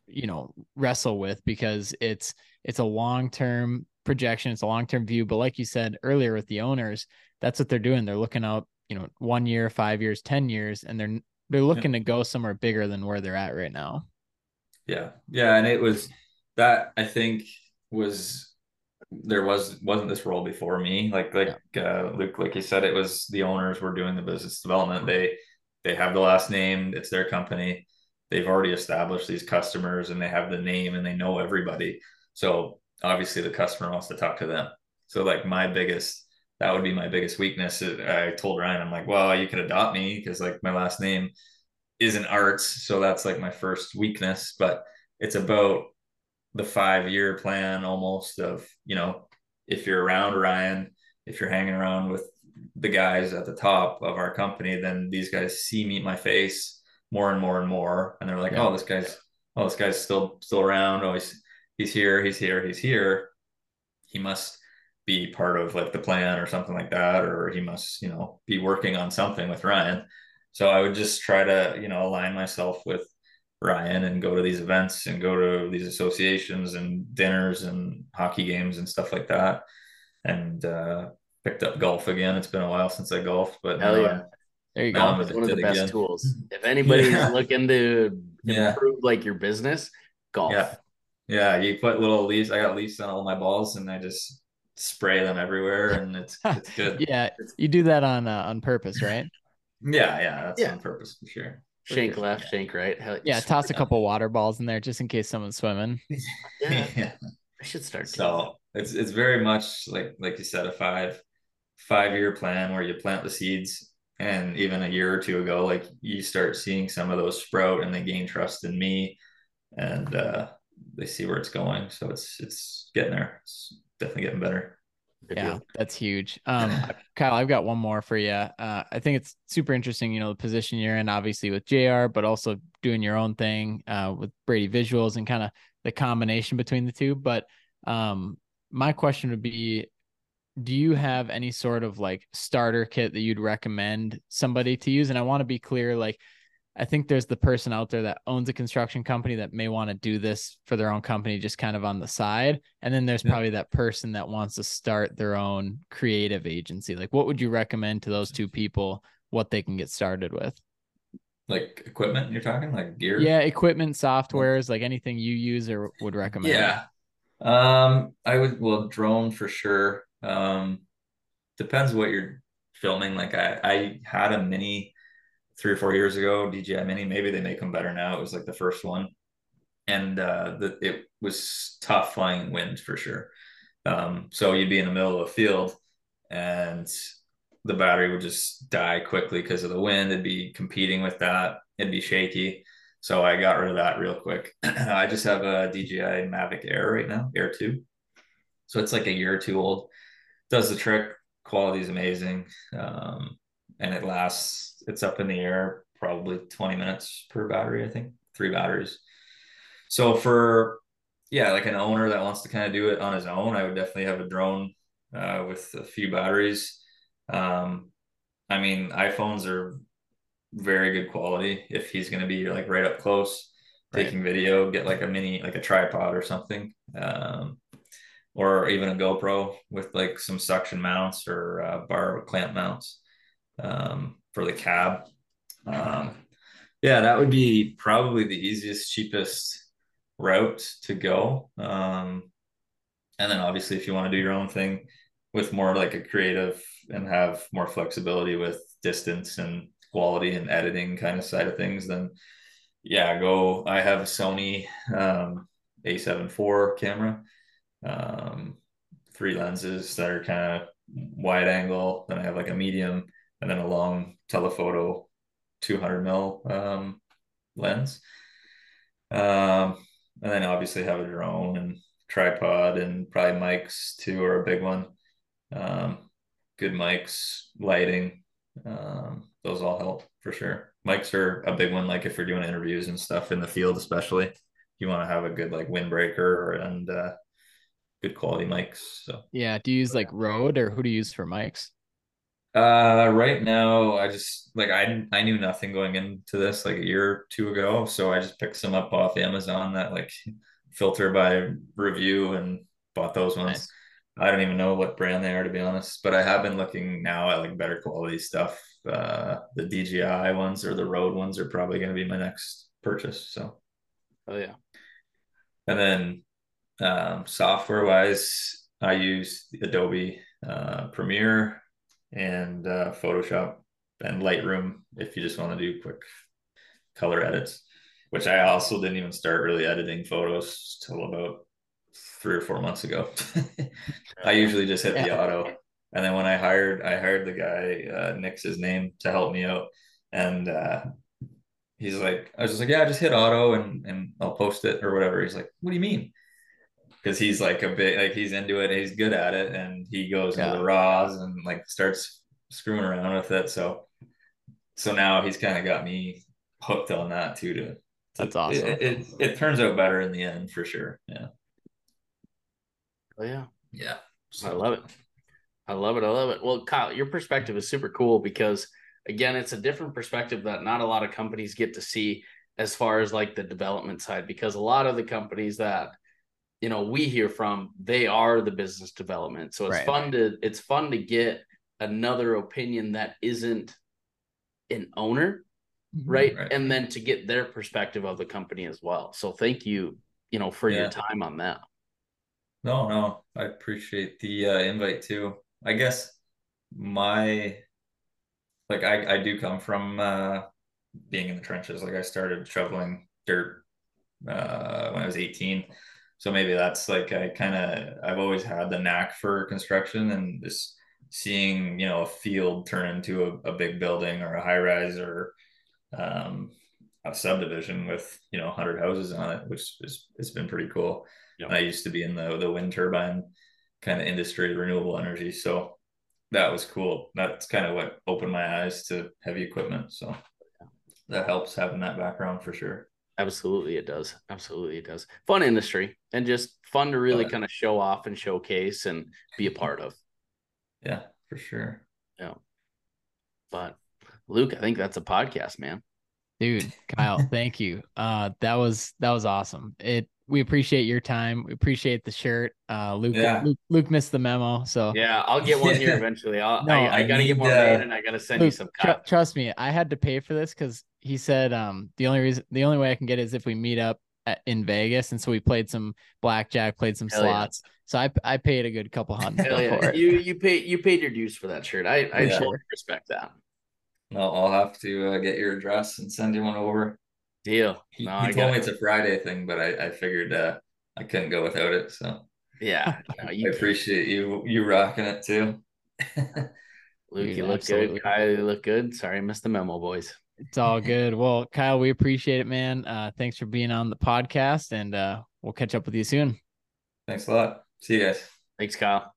you know, wrestle with because it's, it's a long term projection, it's a long term view. But like you said earlier with the owners, that's what they're doing. They're looking out, you know, one year, five years, 10 years, and they're they're looking yeah. to go somewhere bigger than where they're at right now. Yeah. Yeah. And it was that I think was there was wasn't this role before me. Like like yeah. uh Luke, like you said, it was the owners were doing the business development. They they have the last name, it's their company. They've already established these customers and they have the name and they know everybody. So obviously the customer wants to talk to them. So like my biggest, that would be my biggest weakness. I told Ryan, I'm like, well, you could adopt me because like my last name isn't Aarts. So that's like my first weakness, but it's about the five year plan almost of, you know, if you're around Ryan, if you're hanging around with the guys at the top of our company, then these guys see me my face more and more and more. And they're like, yeah. oh, this guy's, oh, this guy's still, still around. Oh, he's, he's here, he's here, he's here. He must be part of like the plan or something like that, or he must, you know, be working on something with Ryan. So I would just try to, you know, align myself with Ryan and go to these events and go to these associations and dinners and hockey games and stuff like that. And uh, picked up golf again. It's been a while since I golfed, but Hell yeah. I'm, there you go. It's one of the best again. tools. If anybody's yeah. looking to improve yeah. like your business, golf. Yeah. Yeah, you put little leaves. I got leaves on all my balls, and I just spray them everywhere, and it's it's good. yeah, you do that on uh, on purpose, right? yeah, yeah, that's yeah. on purpose for sure. For shank sure. left, yeah. shank right. Hell, yeah, toss a couple water balls in there just in case someone's swimming. yeah. yeah. I should start. So it's it's very much like like you said, a five five year plan where you plant the seeds, and even a year or two ago, like you start seeing some of those sprout, and they gain trust in me, and uh, they see where it's going. So it's it's getting there. It's definitely getting better. Good yeah, deal. that's huge. Um, Kyle, I've got one more for you. Uh, I think it's super interesting. You know, the position you're in, obviously with J-AAR., but also doing your own thing uh, with Brady Visuals and kind of the combination between the two. But um, my question would be, do you have any sort of like starter kit that you'd recommend somebody to use? And I want to be clear, like I think there's the person out there that owns a construction company that may want to do this for their own company, just kind of on the side. And then there's yeah. probably that person that wants to start their own creative agency. Like, what would you recommend to those two people what they can get started with? Like equipment, you're talking like gear? Yeah, equipment, softwares, like anything you use or would recommend. Yeah. Um, I would, well, drone for sure. Um, depends what you're filming. Like, I, I had a mini three or four years ago, DJI Mini. Maybe they make them better now. It was like the first one, and uh, the, it was tough flying wind for sure. Um, so you'd be in the middle of a field, and the battery would just die quickly because of the wind. It'd be competing with that. It'd be shaky. So I got rid of that real quick. I just have a DJI Mavic Air right now, Air 2. So it's like a year or two old. Does the trick. Quality is amazing. Um, and it lasts, it's up in the air probably 20 minutes per battery, I think, three batteries. So for, yeah, like an owner that wants to kind of do it on his own, I would definitely have a drone uh, with a few batteries. Um, I mean, iPhones are very good quality if he's going to be like right up close right. taking video get like a mini like a tripod or something um, or even a gopro with like some suction mounts or uh, bar clamp mounts um, for the cab um, yeah that would be probably the easiest cheapest route to go um, and then obviously if you want to do your own thing with more like a creative and have more flexibility with distance and quality and editing kind of side of things, then yeah, go. I have a Sony um, A7 IV camera, um, three lenses that are kind of wide angle. Then I have like a medium and then a long telephoto 200 mil um, lens. Um, and then obviously have a drone and tripod and probably mics too, or a big one. Um, good mics, lighting. Um, those all help for sure. Mics are a big one, like if you're doing interviews and stuff in the field, especially. You want to have a good like windbreaker and uh, good quality mics. So yeah, do you use like Rode or who do you use for mics? Uh, right now I just like I I knew nothing going into this like a year or two ago, so I just picked some up off Amazon that like filter by review and bought those ones. Nice. I don't even know what brand they are to be honest, but I have been looking now at like better quality stuff uh, the DJI ones or the Rode ones are probably going to be my next purchase. So, oh yeah. And then um, software wise, I use Adobe uh, Premiere and uh, Photoshop and Lightroom if you just want to do quick color edits, which I also didn't even start really editing photos till about three or four months ago. I usually just hit the auto and then when I hired, I hired the guy, uh, Nick's his name, to help me out. And uh, he's like, I was just like, yeah, just hit auto and and I'll post it or whatever. He's like, what do you mean? Because he's like a bit like he's into it, he's good at it, and he goes yeah. into the raws and like starts screwing around with it. So so now he's kind of got me hooked on that too. To, to that's awesome. It, it, it turns out better in the end for sure. Yeah. Oh yeah. Yeah. So, I love it. I love it. I love it. Well, Kyle, your perspective is super cool because again, it's a different perspective that not a lot of companies get to see as far as like the development side because a lot of the companies that you know we hear from they are the business development so it's right. fun to it's fun to get another opinion that isn't an owner mm-hmm. right? right? and then to get their perspective of the company as well so thank you you know for yeah. your time on that no no i appreciate the uh, invite too I guess my like I, I do come from uh, being in the trenches. Like I started shoveling dirt uh, when I was 18. So maybe that's like I kind of I've always had the knack for construction and just seeing you know a field turn into a, a big building or a high rise or um, a subdivision with you know 100 houses on it, which is it's been pretty cool. Yep. I used to be in the the wind turbine kind of industry, renewable energy. So that was cool. That's kind of what opened my eyes to heavy equipment. So that helps having that background for sure. Absolutely, it does. Absolutely, it does. Fun industry and just fun to really kind of show off and showcase and be a part of. Yeah, for sure. Yeah. But Luke, I think that's a podcast, man. Dude, Kyle, thank you. Uh that was that was awesome. It we appreciate your time. We appreciate the shirt. Uh, Luke, yeah. Luke, Luke missed the memo, so yeah, I'll get one here eventually. I'll, no, I, I gotta get more uh, made, and I gotta send Luke, you some. Tr- trust me, I had to pay for this because he said um the only reason the only way I can get it is if we meet up at, in Vegas, and so we played some blackjack, played some Hell slots. Yeah. So I I paid a good couple hundred yeah. for it. You you paid you paid your dues for that shirt. I I yeah. totally respect that. No, I'll have to uh, get your address and send you one over. Deal. He, no, he told me it's a Friday thing, but I, I figured uh, I couldn't go without it. So yeah, no, I appreciate you you rocking it too. Luke, you look good. Kyle, you look good. Sorry, I missed the memo, boys. It's all good. Well, Kyle, we appreciate it, man. Uh, thanks for being on the podcast, and uh, we'll catch up with you soon. Thanks a lot. See you guys. Thanks, Kyle.